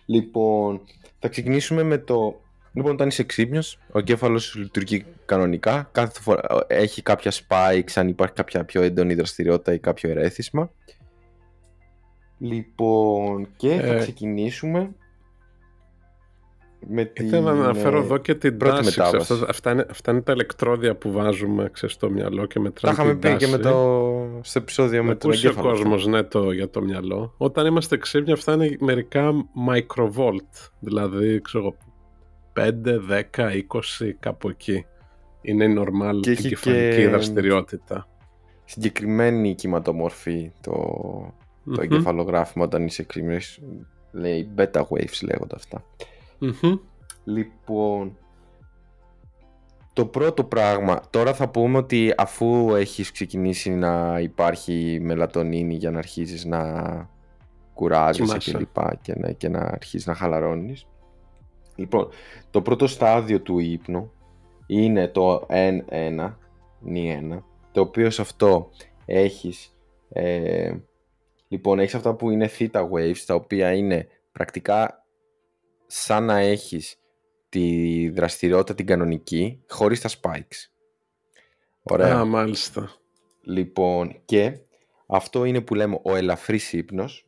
Λοιπόν, θα ξεκινήσουμε με το... Λοιπόν, όταν είσαι ξύπνιος, ο εγκέφαλος λειτουργεί κανονικά. Κάθε φορά έχει κάποια spikes, αν υπάρχει κάποια πιο έντονη δραστηριότητα ή κάποιο ερέθισμα. Λοιπόν, και θα ε, ξεκινήσουμε με την... Ήθελα να αναφέρω εδώ και την πρώτη τάση. Αυτά, αυτά, είναι, αυτά είναι τα ηλεκτρόδια που βάζουμε ξέρεις, στο μυαλό και μετράμε Τα είχαμε πει και με το... στο επεισόδιο με, τον εγκέφαλο. ο κόσμος ναι, το, για το μυαλό. Όταν είμαστε ξύπνοι αυτά είναι μερικά microvolt. Δηλαδή, ξέρω 5, 10, 20, κάπου εκεί. Είναι η normal και εγκεφαλική και... δραστηριότητα. Συγκεκριμένη κυματομορφή το, το mm-hmm. εγκεφαλογράφημα όταν είσαι ξύπνιος. Λέει beta waves λέγονται αυτά. Mm-hmm. Λοιπόν, το πρώτο πράγμα, τώρα θα πούμε ότι αφού έχεις ξεκινήσει να υπάρχει μελατονίνη για να αρχίζεις να κουράζεσαι και λοιπά και, να, και να αρχίσεις να χαλαρώνεις. Λοιπόν, το πρώτο στάδιο του ύπνου είναι το N1, N1 το οποίο σε αυτό έχεις ε, λοιπόν έχεις αυτά που είναι theta waves τα οποία είναι πρακτικά σαν να έχεις τη δραστηριότητα την κανονική χωρίς τα spikes. Ωραία. Α, μάλιστα. Λοιπόν, και αυτό είναι που λέμε ο ελαφρύς ύπνος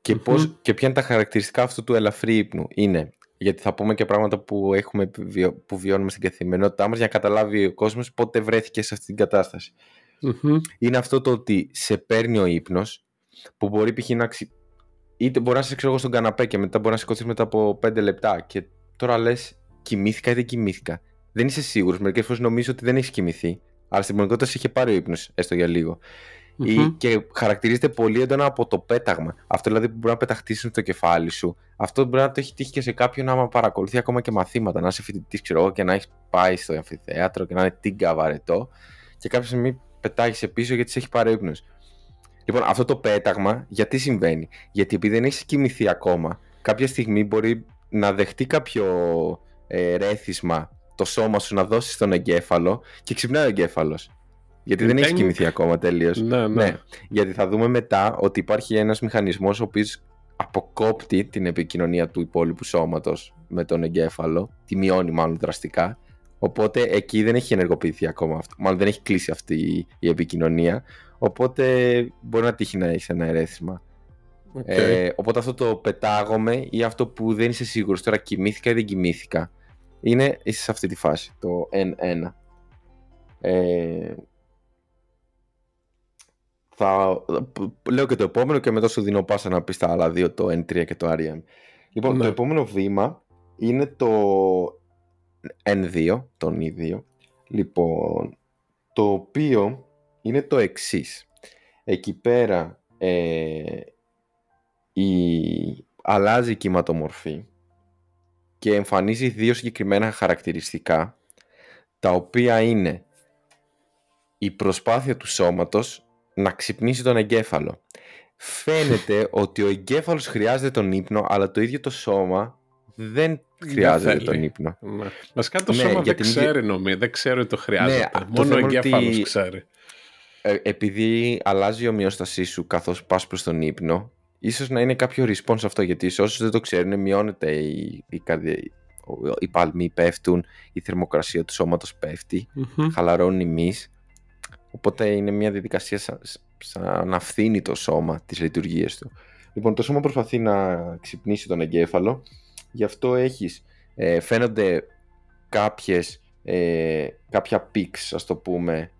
και, πώς, και ποια είναι τα χαρακτηριστικά αυτού του ελαφρύ ύπνου. Είναι, γιατί θα πούμε και πράγματα που, έχουμε, που βιώνουμε στην καθημερινότητά μας για να καταλάβει ο κόσμος πότε βρέθηκε σε αυτή την κατασταση Είναι αυτό το ότι σε παίρνει ο ύπνος που μπορεί π.χ. να είτε μπορεί να σε ξέρω στον καναπέ και μετά μπορεί να σηκωθείς μετά από 5 λεπτά και τώρα λες κοιμήθηκα ή δεν κοιμήθηκα. Δεν είσαι σίγουρος. Μερικές φορές νομίζω ότι δεν έχεις κοιμηθεί, αλλά στην πραγματικότητα σε είχε πάρει ο ύπνος, έστω για λίγο. Ή, και χαρακτηρίζεται πολύ έντονα από το πέταγμα. Αυτό δηλαδή που μπορεί να πεταχτεί στο κεφάλι σου. Αυτό μπορεί να το έχει τύχει και σε κάποιον άμα παρακολουθεί ακόμα και μαθήματα. Να είσαι φοιτητής, ξέρω εγώ, και να έχεις πάει στο αμφιθέατρο και να είναι τίγκα βαρετό. Και κάποια στιγμή πετάγεις πίσω γιατί σε έχει πάρει ύπνο. Λοιπόν, αυτό το πέταγμα γιατί συμβαίνει; Γιατί επειδή δεν έχεις κοιμηθεί ακόμα, κάποια στιγμή μπορεί να δεχτεί κάποιο ε, ρέθισμα το σώμα σου να δώσει στον εγκέφαλο και ξυπνάει ο εγκέφαλος. Γιατί δεν έχει κοιμηθεί ακόμα τελείως. Ναι, ναι. ναι, Γιατί θα δούμε μετά ότι υπάρχει ένας μηχανισμός ο οποίος αποκόπτει την επικοινωνία του υπόλοιπου σώματος με τον εγκέφαλο, τη μειώνει μάλλον δραστικά. Οπότε εκεί δεν έχει ενεργοποιηθεί ακόμα αυτό. Μάλλον δεν έχει κλείσει αυτή η επικοινωνία. Οπότε μπορεί να τύχει να έχεις ένα ερέθισμα. Ε, οπότε αυτό το πετάγομαι ή αυτό που δεν είσαι σίγουρος τώρα κοιμήθηκα ή δεν κοιμήθηκα είναι είσαι σε αυτή τη φάση το N1 ε, θα λέω και το επόμενο και μετά σου δίνω πάσα να πεις τα άλλα δύο το N3 και το REM λοιπόν το ναι. επόμενο βήμα είναι το N2 τον E2 λοιπόν το οποίο είναι το εξής. Εκεί πέρα ε, η... αλλάζει η κυματομορφή και εμφανίζει δύο συγκεκριμένα χαρακτηριστικά τα οποία είναι η προσπάθεια του σώματος να ξυπνήσει τον εγκέφαλο. Φαίνεται (laughs) ότι ο εγκέφαλος χρειάζεται τον ύπνο αλλά το ίδιο το σώμα δεν χρειάζεται τον ύπνο. Ναι. Βασικά το ναι, σώμα δεν ξέρει νομίζω, δεν ξέρει ότι το χρειάζεται. Ναι, Μόνο ο εγκέφαλος ότι... ξέρει. Ε, επειδή αλλάζει η ομοιόστασή σου καθώς πας προς τον ύπνο ίσως να είναι κάποιο response αυτό γιατί σε όσους δεν το ξέρουν μειώνεται η, η, οι παλμοί πέφτουν, η θερμοκρασία του σώματος πέφτει, mm-hmm. χαλαρώνει μυς οπότε είναι μια διαδικασία σαν, σαν να φθήνει το σώμα τις λειτουργίες του. Λοιπόν, το σώμα προσπαθεί να ξυπνήσει τον εγκέφαλο, γι' αυτό έχεις, ε, φαίνονται κάποιες, ε, κάποια peaks, ας το πούμε,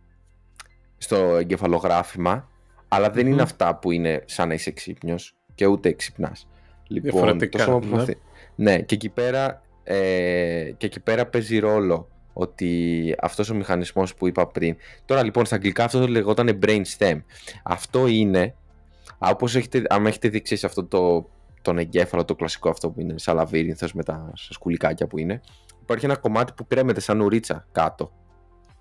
στο εγκεφαλογράφημα, αλλά δεν είναι αυτά που είναι σαν να είσαι ξύπνιος και ούτε ξυπνάς. Λοιπόν, το σώμα ναι. ναι, και εκεί πέρα, ε, και εκεί πέρα παίζει ρόλο ότι αυτός ο μηχανισμός που είπα πριν. Τώρα λοιπόν στα αγγλικά αυτό το λεγόταν brain stem. Αυτό είναι, όπως έχετε, αν έχετε δείξει αυτό το, τον εγκέφαλο, το κλασικό αυτό που είναι σαν λαβύρινθος με τα σκουλικάκια που είναι, υπάρχει ένα κομμάτι που κρέμεται σαν ουρίτσα κάτω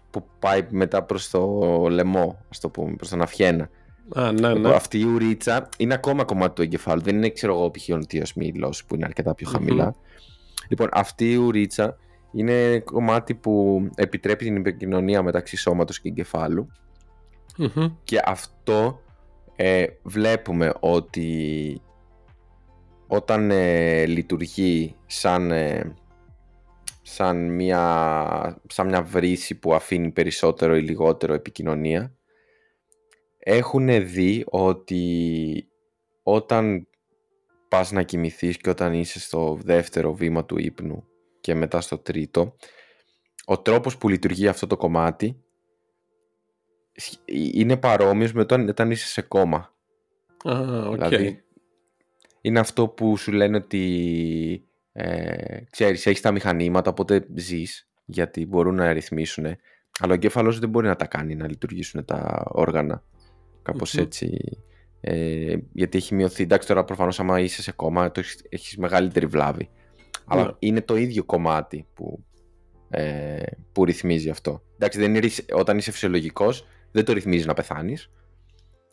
που πάει μετά προς το λαιμό, ας το πούμε, προς τον αυχένα. Α, ναι, ναι. Αυτή η ουρίτσα είναι ακόμα κομμάτι του εγκεφάλου. Δεν είναι, ξέρω εγώ, π.χ. ο μήλος που είναι αρκετά πιο χαμηλα Λοιπόν, αυτή η ουρίτσα είναι κομμάτι που επιτρέπει την επικοινωνία μεταξύ σώματος και εγκεφάλου. Και αυτό ε, βλέπουμε ότι όταν ε, λειτουργεί σαν, ε, σαν, μια, σαν μια βρύση που αφήνει περισσότερο ή λιγότερο επικοινωνία έχουν δει ότι όταν πας να κοιμηθείς και όταν είσαι στο δεύτερο βήμα του ύπνου και μετά στο τρίτο, ο τρόπος που λειτουργεί αυτό το κομμάτι είναι παρόμοιος με όταν, όταν είσαι σε κόμμα. okay. Δηλαδή, είναι αυτό που σου λένε ότι ε, ξέρεις, έχεις τα μηχανήματα, οπότε ζεις, γιατί μπορούν να ρυθμίσουν. Αλλά ο εγκέφαλος δεν μπορεί να τα κάνει να λειτουργήσουν τα όργανα καπως έτσι. Ε, γιατί έχει μειωθεί. Εντάξει, τώρα προφανώς, άμα είσαι σε κόμμα, το έχεις μεγαλύτερη βλάβη. Αλλά ναι. είναι το ίδιο κομμάτι που ε, που ρυθμίζει αυτό. Εντάξει, δεν είναι, όταν είσαι φυσιολογικός δεν το ρυθμίζεις να πεθάνεις,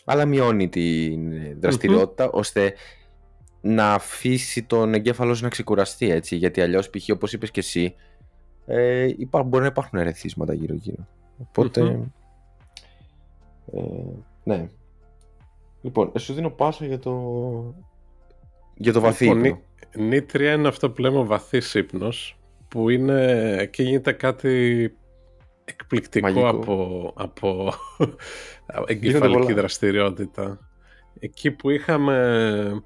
αλλά μειώνει την δραστηριοτητα ώστε να αφήσει τον εγκέφαλος να ξεκουραστεί έτσι, γιατί αλλιώς π.χ. όπως είπες και εσύ ε, υπά, μπορεί να υπάρχουν ερεθίσματα γύρω γύρω. ε, ναι. Λοιπόν, σου δίνω πάσα για το, για το βαθύ λοιπόν, ύπνο. Νήτρια είναι αυτό που λέμε βαθύς ύπνος, που είναι και γίνεται κάτι εκπληκτικό από, από (laughs) εγκεφαλική δραστηριότητα. Εκεί που είχαμε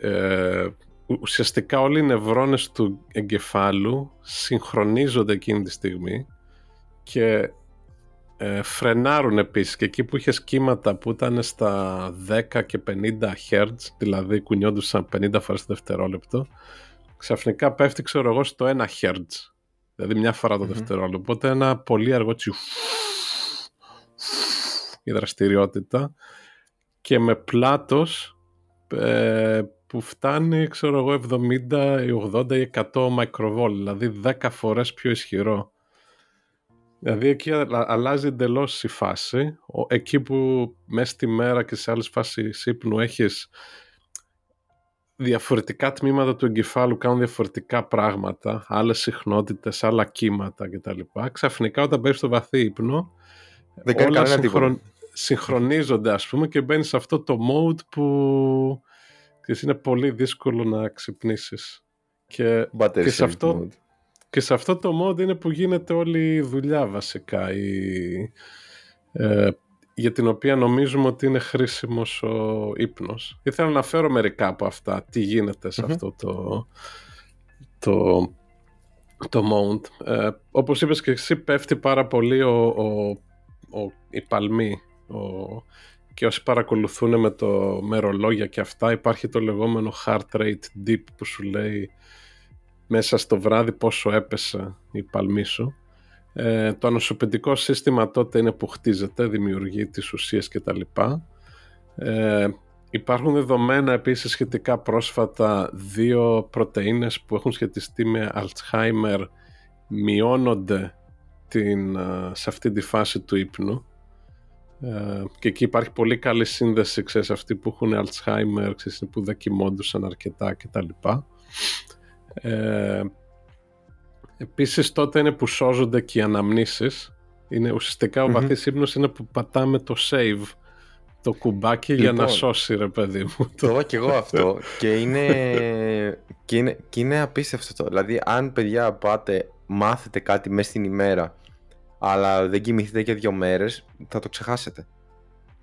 ε, ουσιαστικά όλοι οι νευρώνες του εγκεφάλου συγχρονίζονται εκείνη τη στιγμή και ε, φρενάρουν επίσης και εκεί που είχε κύματα που ήταν στα 10 και 50 Hz, δηλαδή κουνιόντουσαν 50 φορές το δευτερόλεπτο, ξαφνικά πέφτει ξέρω εγώ στο 1 Hz, δηλαδή μια φορά το δευτερόλεπτο. Οπότε ένα πολύ αργό τσι η δραστηριότητα και με πλάτος ε, που φτάνει ξέρω εγώ 70 ή 80 ή 100 μικροβόλ, δηλαδή 10 φορές πιο ισχυρό. Δηλαδή εκεί αλλάζει εντελώς η φάση. Εκεί που μέσα στη μέρα και σε άλλες φάσεις ύπνου έχεις διαφορετικά τμήματα του εγκεφάλου κάνουν διαφορετικά πράγματα, άλλες συχνότητες, άλλα κύματα κτλ. Ξαφνικά όταν μπαίνεις στο βαθύ ύπνο, Δεν όλα συγχρον... συγχρονίζονται ας πούμε και μπαίνεις σε αυτό το mode που είναι πολύ δύσκολο να ξυπνήσεις. Και, και σε αυτό, και σε αυτό το mode είναι που γίνεται όλη η δουλειά βασικά η, ε, για την οποία νομίζουμε ότι είναι χρήσιμος ο ύπνος. Ήθελα να φέρω μερικά από αυτά, τι γίνεται σε αυτό το, το, το mode. Ε, όπως είπες και εσύ πέφτει πάρα πολύ ο, ο, ο, η παλμή ο, και όσοι παρακολουθούν με το μερολόγια και αυτά υπάρχει το λεγόμενο heart rate dip που σου λέει μέσα στο βράδυ πόσο έπεσε η παλμή σου. Ε, το ανοσοποιητικό σύστημα τότε είναι που χτίζεται, δημιουργεί τις ουσίες κτλ. Ε, υπάρχουν δεδομένα επίσης σχετικά πρόσφατα δύο πρωτεΐνες που έχουν σχετιστεί με Alzheimer μειώνονται την, σε αυτή τη φάση του ύπνου ε, και εκεί υπάρχει πολύ καλή σύνδεση ξέρεις, αυτοί που έχουν Alzheimer ξέρεις, που δοκιμώντουσαν αρκετά κτλ. Ε, επίσης τότε είναι που σώζονται και οι αναμνήσεις. Είναι, ουσιαστικά ο mm-hmm. βαθύς ύπνος είναι που πατάμε το save το κουμπάκι για να λοιπόν. σώσει ρε παιδί μου. Το είπα και εγώ αυτό και είναι, και είναι, και είναι απίστευτο. Δηλαδή αν παιδιά πάτε μάθετε κάτι μέσα στην ημέρα αλλά δεν κοιμηθείτε και δύο μέρες θα το ξεχάσετε.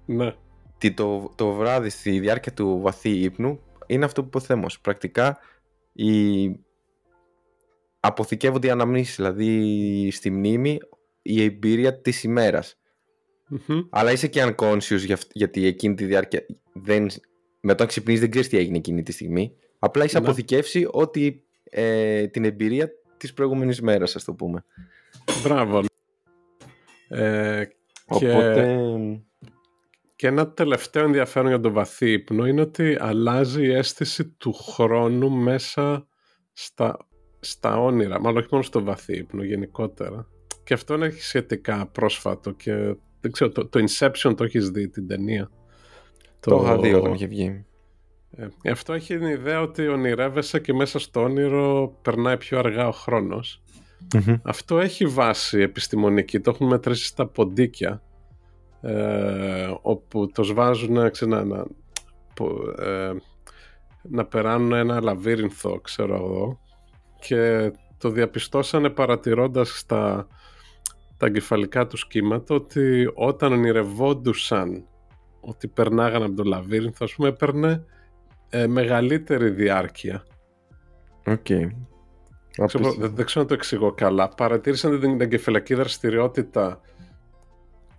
Ναι. Τι το, το βράδυ στη διάρκεια του βαθύ ύπνου είναι αυτό που υποθέμω. Πρακτικά η... αποθηκεύονται οι αναμνήσεις, δηλαδή στη μνήμη η εμπειρία της ημερας Αλλά είσαι και unconscious για, γιατί εκείνη τη διάρκεια δεν, με το αν ξυπνείς δεν ξέρεις τι έγινε εκείνη τη στιγμή. Απλά είσαι ναι. αποθηκεύσει ότι ε, την εμπειρία της προηγούμενης μέρας, ας το πούμε. Μπράβο. Ε, Οπότε... Και ένα τελευταίο ενδιαφέρον για τον βαθύ ύπνο είναι ότι αλλάζει η αίσθηση του χρόνου μέσα στα, στα όνειρα, μάλλον όχι μόνο στο βαθύ ύπνο γενικότερα. Και αυτό είναι σχετικά πρόσφατο και δεν ξέρω, το, το Inception το έχεις δει την ταινία; Το, το είχα δει όταν είχε βγει. Ε, αυτό έχει την ιδέα ότι ονειρεύεσαι και μέσα στο όνειρο περνάει πιο αργά ο χρόνος. Αυτό έχει βάση επιστημονική, το έχουν μετρήσει στα ποντίκια ε, όπου τους βάζουν ξέρω, να, ε, να περάσουν ένα λαβύρινθο ξέρω εγώ και το διαπιστώσανε παρατηρώντας στα τα εγκεφαλικά του κύματα ότι όταν ονειρευόντουσαν ότι περνάγανε από το λαβύρινθο ας πούμε έπαιρνε ε, μεγαλύτερη διάρκεια. OK. Okay. δεν, δεν ξέρω να το εξηγώ καλά. Παρατήρησαν την εγκεφαλική δραστηριότητα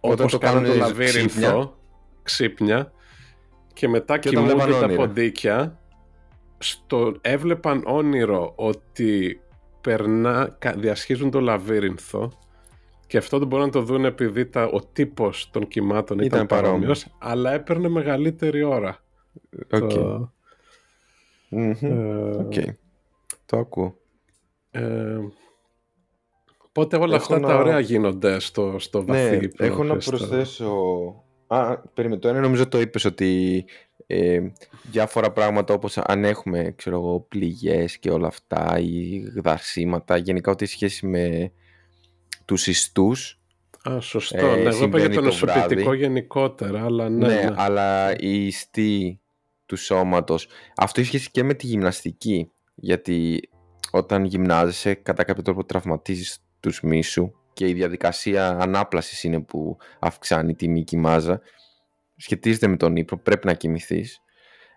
όταν το κάνουν το λαβύρινθο, ξύπνια, και μετά και κοιμούνται τα ποντίκια, στο, έβλεπαν όνειρο ότι περνά, διασχίζουν το λαβύρινθο και αυτό δεν μπορούν να το δουν επειδή τα, ο τύπος των κυμάτων ήταν, ήταν παρόμοιος, αλλά έπαιρνε μεγαλύτερη ώρα. Οκ. Το, mm-hmm. ε, okay. το ακούω. Ε, Οπότε όλα αυτά τα ωραία γίνονται στο, στο βαθύ ναι, Έχω να προσθέσω... Α, περίμενε, το ένα νομίζω το είπες ότι ε, διάφορα πράγματα όπως αν έχουμε ξέρω εγώ, πληγές και όλα αυτά ή δαρσίματα, γενικά ό,τι σχέση με τους ιστούς Α, σωστό. Ε, ναι, εγώ είπα για το νοσοποιητικό γενικότερα, αλλά ναι, ναι, ναι. αλλά η ιστή του σώματος, αυτό έχει σχέση και με τη γυμναστική, γιατί όταν γυμνάζεσαι κατά κάποιο τρόπο τραυματίζεις τους μίσου και η διαδικασία ανάπλασης είναι που αυξάνει τη μυϊκή μάζα σχετίζεται με τον ύπνο, πρέπει να κοιμηθείς.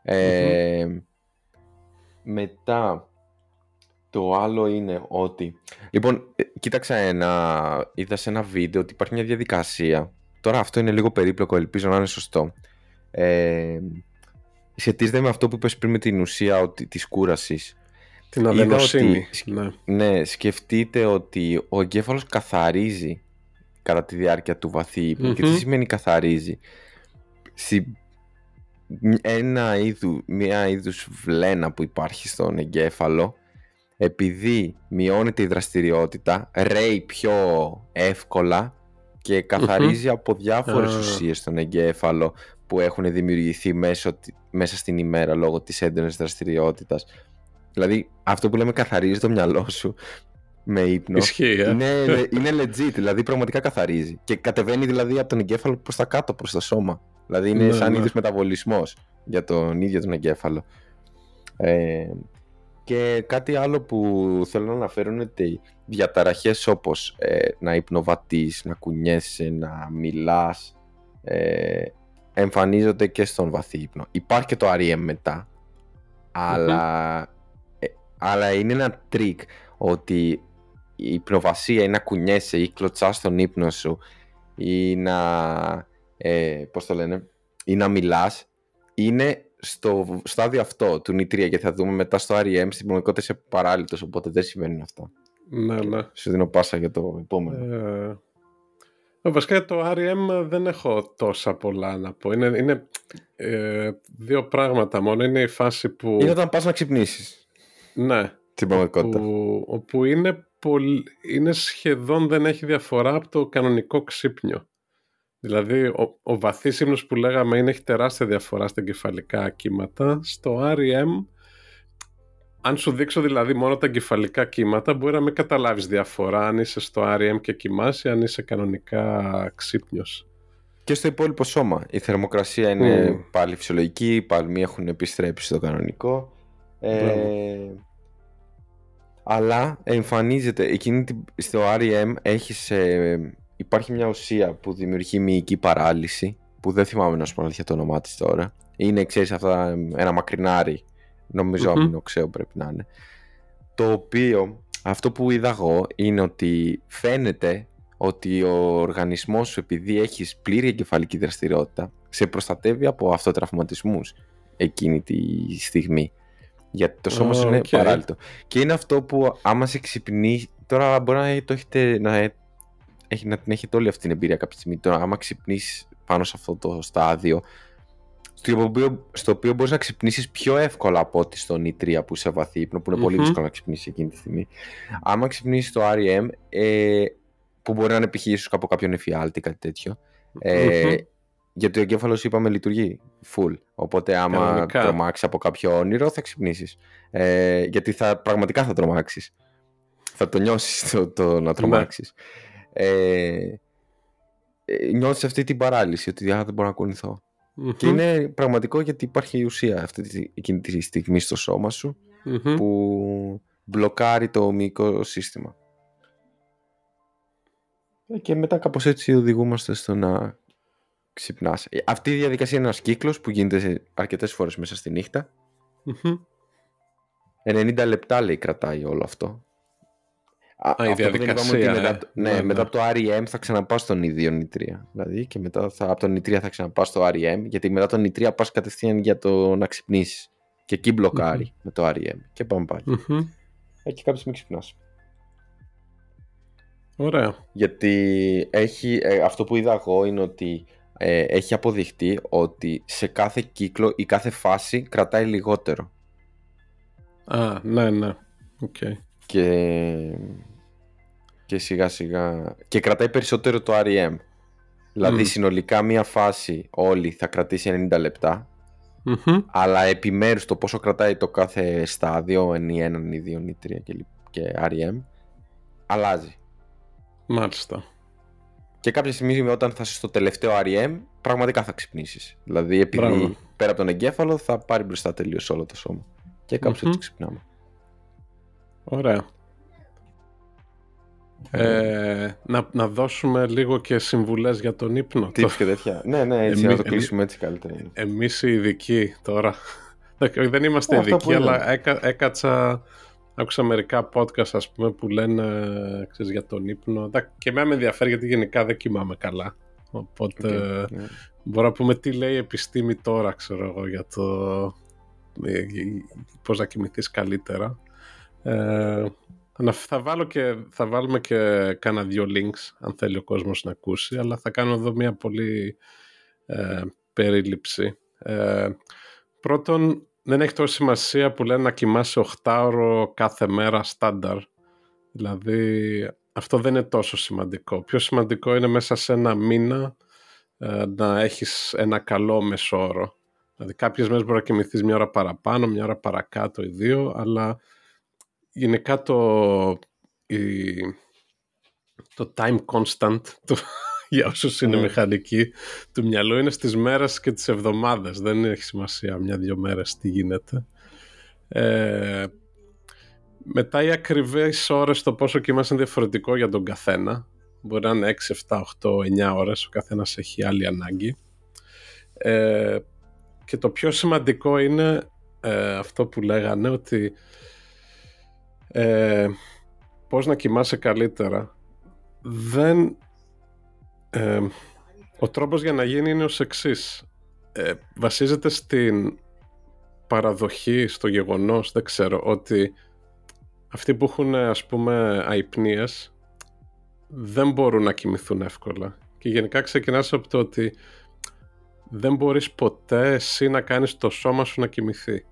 Ε, μετά, το άλλο είναι ότι... Λοιπόν, ε, κοίταξα ένα... Είδα σε ένα βίντεο ότι υπάρχει μια διαδικασία. Τώρα αυτό είναι λίγο περίπλοκο, ελπίζω να είναι σωστό. Ε, σχετίζεται με αυτό που είπες πριν με την ουσία ότι, της κούρασης. Την αδενοσύνη. ναι. ναι, σκεφτείτε ότι ο εγκέφαλος καθαρίζει κατά τη διάρκεια του βαθύ Και τι σημαίνει καθαρίζει; Ένα είδου, μια είδους βλένα που υπάρχει στον εγκέφαλο επειδή μειώνεται η δραστηριότητα ρέει πιο εύκολα και καθαριζει από διάφορες uh. ουσίες στον εγκέφαλο που έχουν δημιουργηθεί μέσω, μέσα στην ημέρα λόγω της έντονης δραστηριότητας. Δηλαδή αυτό που λέμε καθαρίζει το μυαλό σου με ύπνο. Ισχύει, ε. είναι, είναι legit, δηλαδή πραγματικά καθαρίζει. Και κατεβαίνει δηλαδή από τον εγκέφαλο προς τα κάτω, προς το σώμα. Δηλαδή είναι ναι, σαν ναι. είδους μεταβολισμός για τον ίδιο τον εγκέφαλο. Ε, και κάτι άλλο που θέλω να αναφέρω είναι ότι διαταραχές όπως ε, να υπνοβατείς, να κουνιέσαι, να μιλάς ε, εμφανίζονται και στον βαθύ ύπνο. Υπάρχει και το REM μετά, αλλά, ε, αλλά είναι ένα τρικ ότι η υπνοβασία ή να κουνιέσαι ή κλωτσάς στον ύπνο σου ή να ε, πώς το λένε, ή να μιλάς, είναι στο στάδιο αυτό του N τρία και θα δούμε μετά στο REM στην πραγματικότητα είσαι παράλυτος, οπότε δεν συμβαίνουν αυτά. Ναι, ναι. Σου δίνω πάσα για το επόμενο. Ε, ε βασικά για το REM δεν έχω τόσα πολλά να πω. Είναι, είναι ε, δύο πράγματα μόνο. Είναι η φάση που... Είναι όταν πας να ξυπνήσεις. Ναι. Στην πραγματικότητα. Όπου, όπου είναι, πολύ, είναι σχεδόν δεν έχει διαφορά από το κανονικό ξύπνιο. Δηλαδή, ο, ο βαθύς ύμνος που λέγαμε είναι, έχει τεράστια διαφορά στα κεφαλικά κύματα. Στο REM, αν σου δείξω δηλαδή μόνο τα κεφαλικά κύματα, μπορεί να μην καταλάβεις διαφορά αν είσαι στο REM και κοιμάσαι, αν είσαι κανονικά ξύπνιος. Και στο υπόλοιπο σώμα. Η θερμοκρασία είναι πάλι φυσιολογική, οι παλμοί έχουν επιστρέψει στο κανονικό. Ε, αλλά εμφανίζεται, εκείνη, στο REM έχεις ε, υπάρχει μια ουσία που δημιουργεί μυϊκή παράλυση, που δεν θυμάμαι να σου πω αλήθεια το όνομά της τώρα. Είναι, ξέρεις, αυτά ένα μακρινάρι. Νομίζω mm-hmm. πρέπει να είναι. Το οποίο, αυτό που είδα εγώ είναι ότι φαίνεται ότι ο οργανισμός σου επειδή έχεις πλήρη εγκεφαλική δραστηριότητα σε προστατεύει από αυτοτραυματισμούς εκείνη τη στιγμή. Γιατί το σώμα σου είναι παράλληλο. Και είναι αυτό που άμα σε ξυπνήσει. Τώρα μπορεί να το έχετε να έχει, να την έχετε όλη αυτή την εμπειρία κάποια στιγμή. Τώρα, άμα ξυπνήσει πάνω σε αυτό το στάδιο, στο οποίο, στο οποίο μπορείς να ξυπνήσεις πιο εύκολα από ότι στο νητρία που είσαι βαθύ ύπνο, που ειναι πολύ δύσκολο να ξυπνήσεις εκείνη τη στιγμή. Άμα ξυπνήσεις το REM, ε, που μπορεί να είναι π.χ. από κάποιον εφιάλτη ή κάτι τέτοιο, ε, γιατί ο εγκέφαλος είπαμε λειτουργεί full. Οπότε, άμα Κανονικά. τρομάξεις από κάποιο όνειρο, θα ξυπνήσεις. Ε, γιατί θα, πραγματικά θα τρομάξεις. Θα το νιώσεις το, το να ναι. τρομάξεις ε, ε, νιώθεις αυτή την παράλυση ότι δεν μπορώ να κουνηθω και είναι πραγματικό γιατί υπάρχει η ουσία αυτή τη, εκείνη τη στιγμή στο σώμα σου που μπλοκάρει το μυϊκό σύστημα ε, και μετά κάπως έτσι οδηγούμαστε στο να ξυπνάς ε, αυτή η διαδικασία είναι ένας κύκλος που γίνεται αρκετές φορές μέσα στη νυχτα 90 λεπτά λέει κρατάει όλο αυτό Α, η διαδικασία. Μετά, ναι, ναι, μετά από το REM θα ξαναπάω στον ίδιο νητρία. Δηλαδή και μετά θα, από τον νητρία θα ξαναπάω στο REM, γιατί μετά τον νητρία πας κατευθείαν για το να ξυπνήσεις. Και εκεί με το REM. Και πάμε πάλι. Mm-hmm. Εκεί κάποιο με ξυπνάς. Ωραία. Γιατί έχει, ε, αυτό που είδα εγώ είναι ότι ε, έχει αποδειχτεί ότι σε κάθε κύκλο ή κάθε φάση κρατάει λιγότερο. Α, ναι, ναι. Okay. Και και σιγά σιγά και κρατάει περισσότερο το REM. Δηλαδή συνολικά μία φάση όλη θα κρατήσει 90 λεπτα αλλά επιμέρους το πόσο κρατάει το κάθε στάδιο, εν ή έναν ή δύο ή τρία και, και REM, αλλάζει. Μάλιστα. Και κάποια στιγμή όταν θα είσαι στο τελευταίο REM, πραγματικά θα ξυπνήσεις. Δηλαδή επειδή πέρα από τον εγκέφαλο θα πάρει μπροστά τελείως όλο το σώμα. Και κάπως έτσι ξυπνάμε. Ωραία. Ε, να, να δώσουμε λίγο και συμβουλές για τον ύπνο. Tips και τέτοια. ναι, ναι, έτσι να το κλείσουμε έτσι καλύτερα. Εμείς οι ειδικοί τώρα, (laughs) δεν είμαστε ειδικοί, αλλά έκα, έκατσα, άκουσα μερικά podcast ας πούμε που λένε ξέρεις, για τον ύπνο και εμένα με ενδιαφέρει γιατί γενικά δεν κοιμάμαι καλά. Οπότε okay, yeah. μπορώ να πούμε τι λέει η επιστήμη τώρα, ξέρω εγώ, για το ε, πώς να κοιμηθείς καλύτερα. Ε, θα, βάλω και, θα βάλουμε και κάνα δύο links αν θέλει ο κόσμος να ακούσει αλλά θα κάνω εδώ μια πολύ ε, περίληψη. Ε, πρώτον, δεν έχει τόση σημασία που λένε να κοιμάσαι 8 ώρο κάθε μέρα στάνταρ. Δηλαδή, αυτό δεν είναι τόσο σημαντικό. Πιο σημαντικό είναι μέσα σε ένα μήνα ε, να έχεις ένα καλό μεσόωρο. Δηλαδή, κάποιες μέρες μπορεί να κοιμηθείς μια ώρα παραπάνω, μια ώρα παρακάτω ή δύο, αλλά γενικά το, η, το time constant το, για όσους είναι mm. μηχανικοί του μυαλού είναι στις μέρες και τις εβδομάδες. Δεν έχει σημασία μια-δυο μέρες τι γίνεται. Ε, μετά οι ακριβές ώρες το πόσο κοιμάσαι είναι διαφορετικό για τον καθένα. Μπορεί να είναι 6, 7, 8, 9 ώρες ο καθένας έχει άλλη ανάγκη. Ε, και το πιο σημαντικό είναι ε, αυτό που λέγανε ότι ε, πώς να κοιμάσαι καλύτερα. Δεν ε, ο τρόπος για να γίνει είναι ως εξής ε, βασίζεται στην παραδοχή στο γεγονός δεν ξέρω ότι αυτοί που έχουν ας πούμε αϊπνίες δεν μπορούν να κοιμηθούν εύκολα και γενικά ξεκινάς από το ότι δεν μπορείς ποτέ εσύ να κάνεις το σώμα σου να κοιμηθεί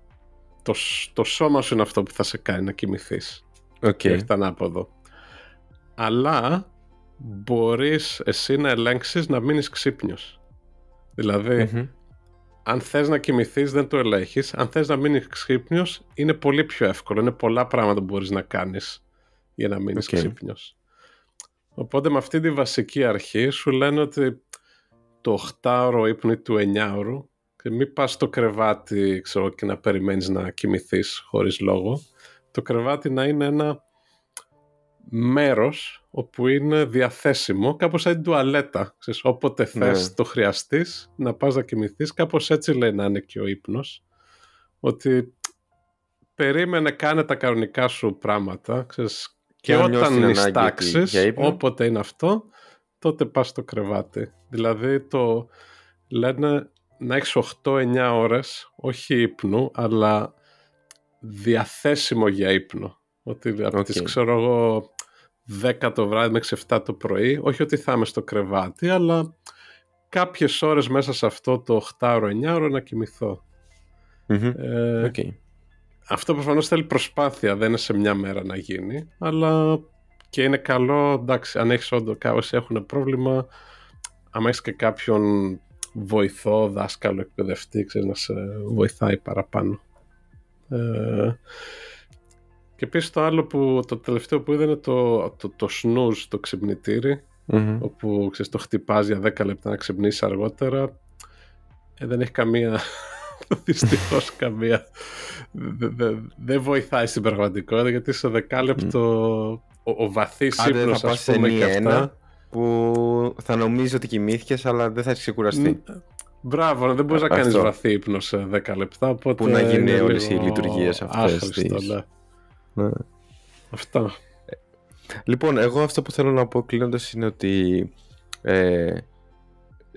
το, το σώμα σου είναι αυτό που θα σε κάνει να κοιμηθείς. Okay. Και όχι ανάποδο. Αλλά μπορείς εσύ να ελέγξεις να μείνεις ξύπνιος. δηλαδη αν θες να κοιμηθείς δεν το ελέγχεις. Αν θες να μείνεις ξύπνιος είναι πολύ πιο εύκολο. Είναι πολλά πράγματα που μπορείς να κάνεις για να μείνεις okay. ξύπνιος. Οπότε με αυτή τη βασική αρχή σου λένε ότι το 8ωρο ύπνο του 9ωρου και μην πας στο κρεβάτι ξέρω, και να περιμένεις να κοιμηθείς χωρίς λόγο. Το κρεβάτι να είναι ένα μέρος όπου είναι διαθέσιμο, κάπως σαν την τουαλέτα. Ξέρεις, όποτε ναι. θες το χρειαστείς, να πας να κοιμηθείς. Κάπως έτσι λέει να είναι και ο ύπνος. Ότι περίμενε, κάνε τα κανονικά σου πράγματα. Ξέρεις, και, και όταν νηστάξεις, όποτε είναι αυτό, τότε πας στο κρεβάτι. Δηλαδή το λένε να έχεις 8-9 ώρες, όχι ύπνου, αλλά διαθέσιμο για ύπνο. Ότι από τις, ξέρω εγώ, 10 το βράδυ μέχρι 7 το πρωί, όχι ότι θα είμαι στο κρεβάτι, αλλά κάποιες ώρες μέσα σε αυτό το 8-9 ώρο να κοιμηθώ. Mm-hmm. Ε, Αυτό προφανώς θέλει προσπάθεια, δεν είναι σε μια μέρα να γίνει, αλλά και είναι καλό, εντάξει, αν έχεις όντω όσοι έχουν πρόβλημα, αν έχεις και κάποιον βοηθό, δάσκαλο, εκπαιδευτή, ξέρεις, να σε βοηθάει παραπάνω. Ε, και επίση το άλλο που, το τελευταίο που είδα είναι το, το, το snooze, το ξυπνητήρι, όπου ξέρεις, το χτυπάς για 10 λεπτά να ξυπνήσεις αργότερα. Ε, δεν έχει καμία, (laughs) δυστυχώς καμία, δεν δε, βοηθάει στην πραγματικότητα γιατί σε δεκάλεπτο ο, ο βαθύς ύπνος ας πούμε και αυτά που θα νομίζεις ότι κοιμήθηκες, αλλά δεν θα έχεις ξεκουραστεί. Μπράβο, δεν μπορείς να κάνεις βαθύ ύπνος σε 10 λεπτά. Οπότε που να γίνουν όλες οι λειτουργίες αυτές. Ναι. ναι. Αυτά. Λοιπόν, εγώ αυτό που θέλω να πω κλείνοντας είναι ότι ε,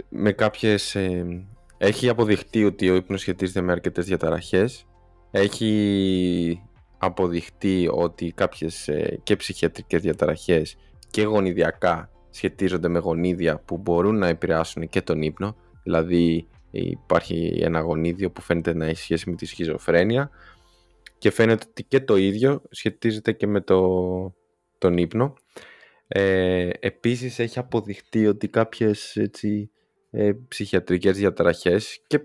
με κάποιες ε, έχει αποδειχτεί ότι ο ύπνος σχετίζεται με αρκετές διαταραχές έχει αποδειχτεί ότι κάποιες ε, και ψυχιατρικές διαταραχές και γονιδιακά σχετίζονται με γονίδια που μπορούν να επηρεάσουν και τον ύπνο. Δηλαδή υπάρχει ένα γονίδιο που φαίνεται να έχει σχέση με τη σχιζοφρένεια και φαίνεται ότι και το ίδιο σχετίζεται και με το, τον ύπνο. Ε, επίσης έχει αποδειχτεί ότι κάποιες έτσι, ε, ψυχιατρικές διαταραχές και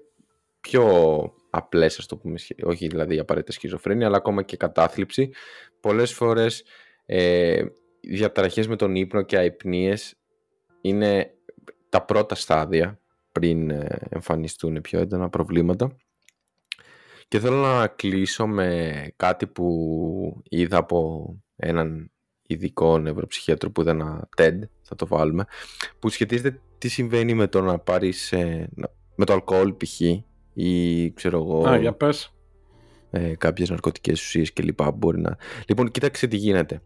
πιο απλές, ας το πούμε, όχι δηλαδή απαραίτητα σχιζοφρένεια, αλλά ακόμα και κατάθλιψη, πολλές φορές ε, διαταραχές με τον ύπνο και αϊπνίες είναι τα πρώτα στάδια πριν ε, εμφανιστούν πιο έντονα προβλήματα. Και θέλω να κλείσω με κάτι που είδα από έναν ειδικό νευροψυχίατρο που είδα ένα TED, θα το βάλουμε, που σχετίζεται τι συμβαίνει με το να πάρεις, ε, με το αλκοόλ π.χ. ή ξέρω εγώ... Α, για πες. Ε, κάποιες ναρκωτικές ουσίες και λοιπά μπορεί να... Λοιπόν, κοίταξε τι γίνεται.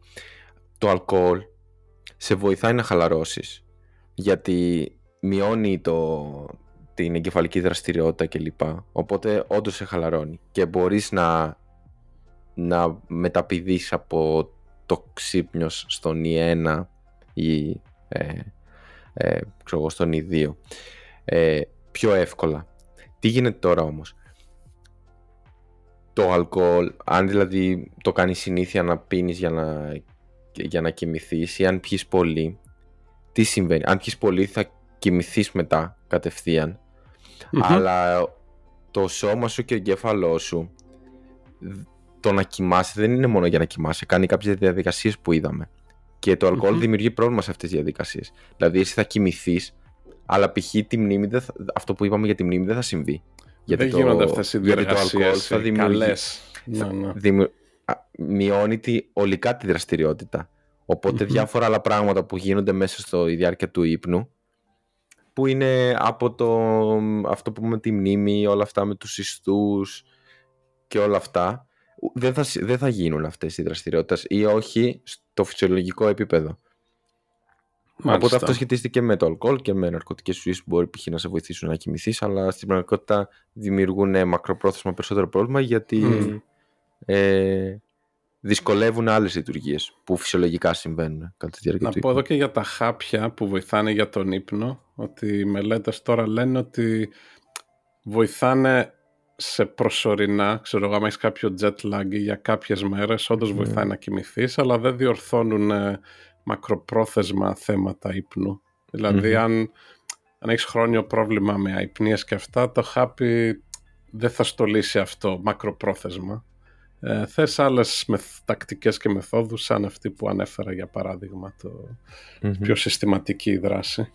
Το αλκοόλ σε βοηθάει να χαλαρώσεις γιατί μειώνει το, την εγκεφαλική δραστηριότητα κλπ. Οπότε όντως σε χαλαρώνει και μπορείς να, να μεταπηδείς από το ξύπνιος στον I1 ή ε, ε, ξέρω στον I2 ε, πιο εύκολα. Τι γίνεται τώρα όμως; Το αλκοόλ, αν δηλαδή το κάνεις συνήθεια να πίνεις για να, για να κοιμηθείς ή αν πιεις πολύ, τι συμβαίνει; Αν πιεις πολύ θα κοιμηθείς μετά κατευθείαν αλλά το σώμα σου και ο εγκέφαλός σου το να κοιμάσαι δεν είναι μόνο για να κοιμάσαι. Κάνει κάποιες διαδικασίες που είδαμε. Και το αλκοολ δημιουργεί πρόβλημα σε αυτές τις διαδικασίες. Δηλαδή, εσύ θα κοιμηθείς, αλλά π.χ. τη μνήμη δεν θα, αυτό που είπαμε για τη μνήμη δεν θα συμβεί. Γιατί δεν το, γίνονται αυτές οι διαδικασίε. θα δημιουργεί. Ναι, ναι. Δημιου... Μειώνει τη, ολικά τη δραστηριότητα. διάφορα άλλα πράγματα που γίνονται μέσα στο διάρκεια του ύπνου που είναι από το, αυτό που πούμε τη μνήμη, όλα αυτά με τους ιστούς και όλα αυτά, δεν θα, δεν θα γίνουν αυτές οι δραστηριότητες ή όχι στο φυσιολογικό επίπεδο. Μάλιστα. Οπότε αυτό σχετίστηκε με το αλκοόλ και με ναρκωτικές ουσίες που μπορεί π.χ. να σε βοηθήσουν να κοιμηθείς, αλλά στην πραγματικότητα δημιουργούν μακροπρόθεσμα περισσότερο πρόβλημα γιατί ε, δυσκολεύουν άλλες λειτουργίες που φυσιολογικά συμβαίνουν κατά τη διάρκεια Να πω εδώ και για τα χάπια που βοηθάνε για τον ύπνο, ότι οι μελέτες τώρα λένε ότι βοηθάνε σε προσωρινά, ξέρω εγώ, άμα έχεις κάποιο jet lag για κάποιες μέρες, όντως ναι. βοηθάει να κοιμηθείς, αλλά δεν διορθώνουν ε, μακροπρόθεσμα θέματα ύπνου. Δηλαδή, αν, αν έχεις χρόνιο πρόβλημα με αϊπνίες και αυτά, το χάπι δεν θα στολίσει αυτό μακροπρόθεσμα. Ε, θες άλλες τακτικές και μεθόδους σαν αυτή που ανέφερα για παράδειγμα το πιο συστηματική δράση.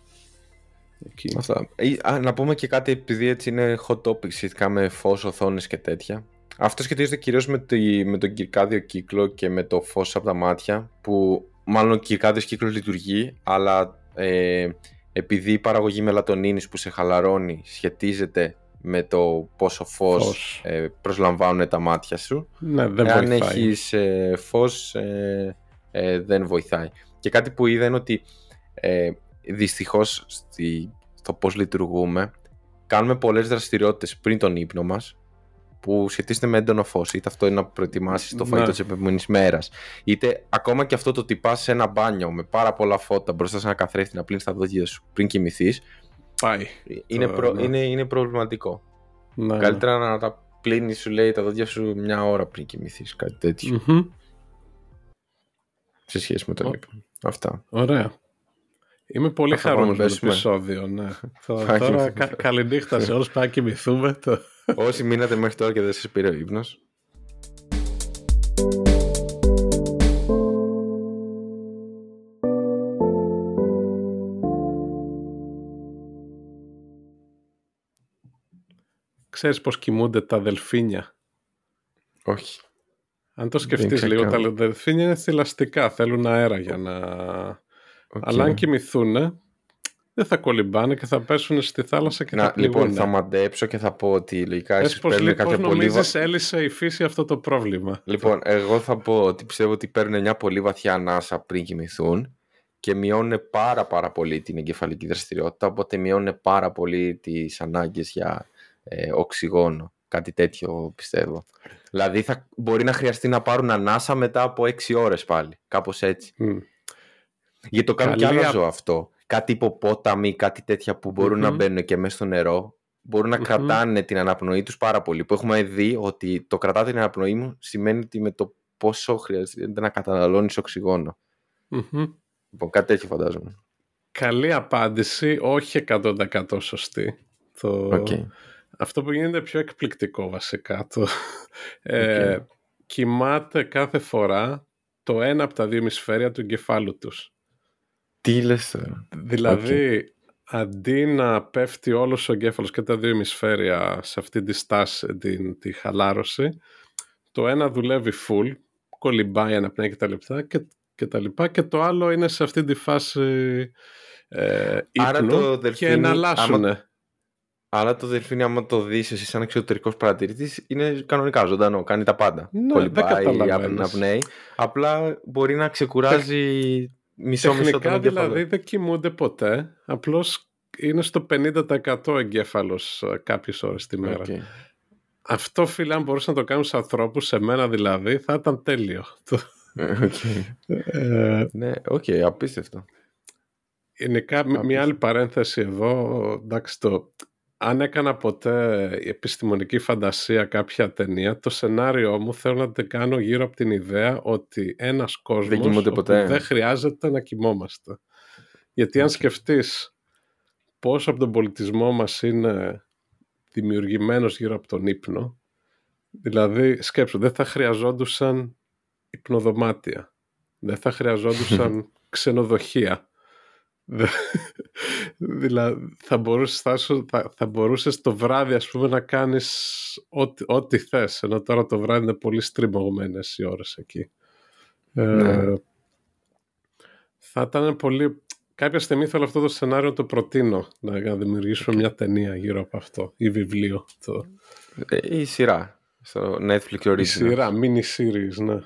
Εκεί. Αυτά. Α, να πούμε και κάτι επειδή έτσι είναι hot topic σχετικά με φως, οθόνες και τέτοια. Αυτό σχετίζεται κυρίως με, με τον κυρκάδιο κύκλο και με το φως από τα μάτια που μάλλον ο κυρκάδιος κύκλος λειτουργεί αλλά ε, επειδή η παραγωγή μελατονίνης που σε χαλαρώνει σχετίζεται με το πόσο φως, Ε, προσλαμβάνουν τα μάτια σου. Ναι, δεν Εάν βοηθάει. έχεις ε, φως ε, ε, δεν βοηθάει. Και κάτι που είδα είναι ότι ε, δυστυχώς στη, στο πώς λειτουργούμε κάνουμε πολλές δραστηριότητες πριν τον ύπνο μας που σχετίζεται με έντονο φως. Είτε αυτό είναι να προετοιμάσεις το φαγητό ναι. της επόμενης μέρας, είτε ακόμα και αυτό το ότι πα σε ένα μπάνιο με πάρα πολλά φώτα μπροστά σε ένα καθρέφτη να πλύνεις τα δόντια σου πριν κοιμηθείς, Πάει. Είναι, προ... ναι. είναι, είναι προβληματικό. Ναι. Καλύτερα να τα πλύνεις, σου λέει, τα δόντια σου μια ώρα πριν κοιμηθείς, κάτι τέτοιο. Mm-hmm. Σε σχέση με το λοιπόν. Αυτά. Ωραία. Είμαι πολύ χαρούμενος με το επεισόδιο. Ναι. (laughs) τώρα κα, καληνύχτα σε όλους, πάμε να κοιμηθούμε. Το... Όσοι μείνατε μέχρι τώρα και δεν σας πήρε ο ύπνος, Ξέρεις πώς κοιμούνται τα δελφίνια; Όχι. Αν το σκεφτείς λίγο, τα δελφίνια είναι θηλαστικά, θέλουν αέρα για να... Okay. Αλλά αν κοιμηθούν, δεν θα κολυμπάνε και θα πέσουν στη θάλασσα και να, θα πληγούν. Λοιπόν, θα μαντέψω και θα πω ότι λογικά εσείς παίρνουν κάποιο πολύ... νομίζεις έλυσε η φύση αυτό το πρόβλημα; Λοιπόν, εγώ θα πω ότι πιστεύω ότι παίρνουν μια πολύ βαθιά ανάσα πριν κοιμηθούν και μειώνουν πάρα πάρα πολύ την εγκεφαλική δραστηριότητα, οπότε μειώνουν πάρα πολύ τις ανάγκες για ε, οξυγόνο. Κάτι τέτοιο πιστεύω. Δηλαδή θα μπορεί να χρειαστεί να πάρουν ανάσα μετά από 6 ώρες πάλι. Κάπως έτσι. Mm. Γιατί το κάνουν Καλή... και άλλο αυτό. Κάτι υποπόταμοι, κάτι τέτοια που μπορουν να μπαίνουν και μέσα στο νερό. Μπορούν να κρατάνε την αναπνοή τους πάρα πολύ. Που έχουμε δει ότι το κρατάτε την αναπνοή μου σημαίνει ότι με το πόσο χρειάζεται να καταναλώνεις οξυγόνο. Λοιπόν, κάτι τέτοιο φαντάζομαι. Καλή απάντηση, όχι 100% σωστή. Το... Okay. Αυτό που γίνεται πιο εκπληκτικό βασικά. Το... Ε, κοιμάται κάθε φορά το ένα από τα δύο ημισφαίρια του εγκεφάλου τους. Τι λες τώρα. Δηλαδή, αντί να πέφτει όλος ο εγκέφαλος και τα δύο ημισφαίρια σε αυτή τη στάση, την, τη χαλάρωση, το ένα δουλεύει full, κολυμπάει, αναπνέει και τα λεπτά και, και τα λοιπά και το άλλο είναι σε αυτή τη φάση ε, Άρα το δελφίνι, και εναλλάσσουν. Άρα, το δελφίνι άμα το δεις εσύ σαν εξωτερικός παρατηρητής είναι κανονικά ζωντανό, κάνει τα πάντα. Ναι, Κολυμπάει, αναπνέει. Απλά μπορεί να ξεκουράζει μισό μισό τον δηλαδή δεν κοιμούνται ποτέ. Απλώς είναι στο 50% εγκέφαλος ε, κάποιες ώρες τη μέρα. Okay. Αυτό φίλε αν μπορούσε να το κάνουν σε ανθρώπους, σε μένα δηλαδή, θα ήταν τέλειο. Okay. Ε, ναι, OK, okay, απίστευτο. Γενικά, μια άλλη παρένθεση εδώ, εντάξει, το, αν έκανα ποτέ επιστημονική φαντασία κάποια ταινία, το σενάριό μου θέλω να το κάνω γύρω από την ιδέα ότι ένας κόσμος δεν, δεν χρειάζεται να κοιμόμαστε. Γιατί αν σκεφτείς πόσο από τον πολιτισμό μας είναι δημιουργημένος γύρω από τον ύπνο, δηλαδή σκέψου, δεν θα χρειαζόντουσαν υπνοδωμάτια, δεν θα χρειαζόντουσαν (laughs) ξενοδοχεία, (laughs) δηλαδή θα μπορούσες, θα, θα, μπορούσες το βράδυ ας πούμε να κάνεις ό,τι, ό,τι θες ενώ τώρα το βράδυ είναι πολύ στριμωγμένες οι ώρες εκεί ε, ναι. θα ήταν πολύ κάποια στιγμή θέλω αυτό το σενάριο το προτείνω να, να δημιουργήσουμε μια ταινία γύρω από αυτό ή βιβλίο το... Ε, ή σειρά στο Netflix original. Η σειρά, mini series, ναι.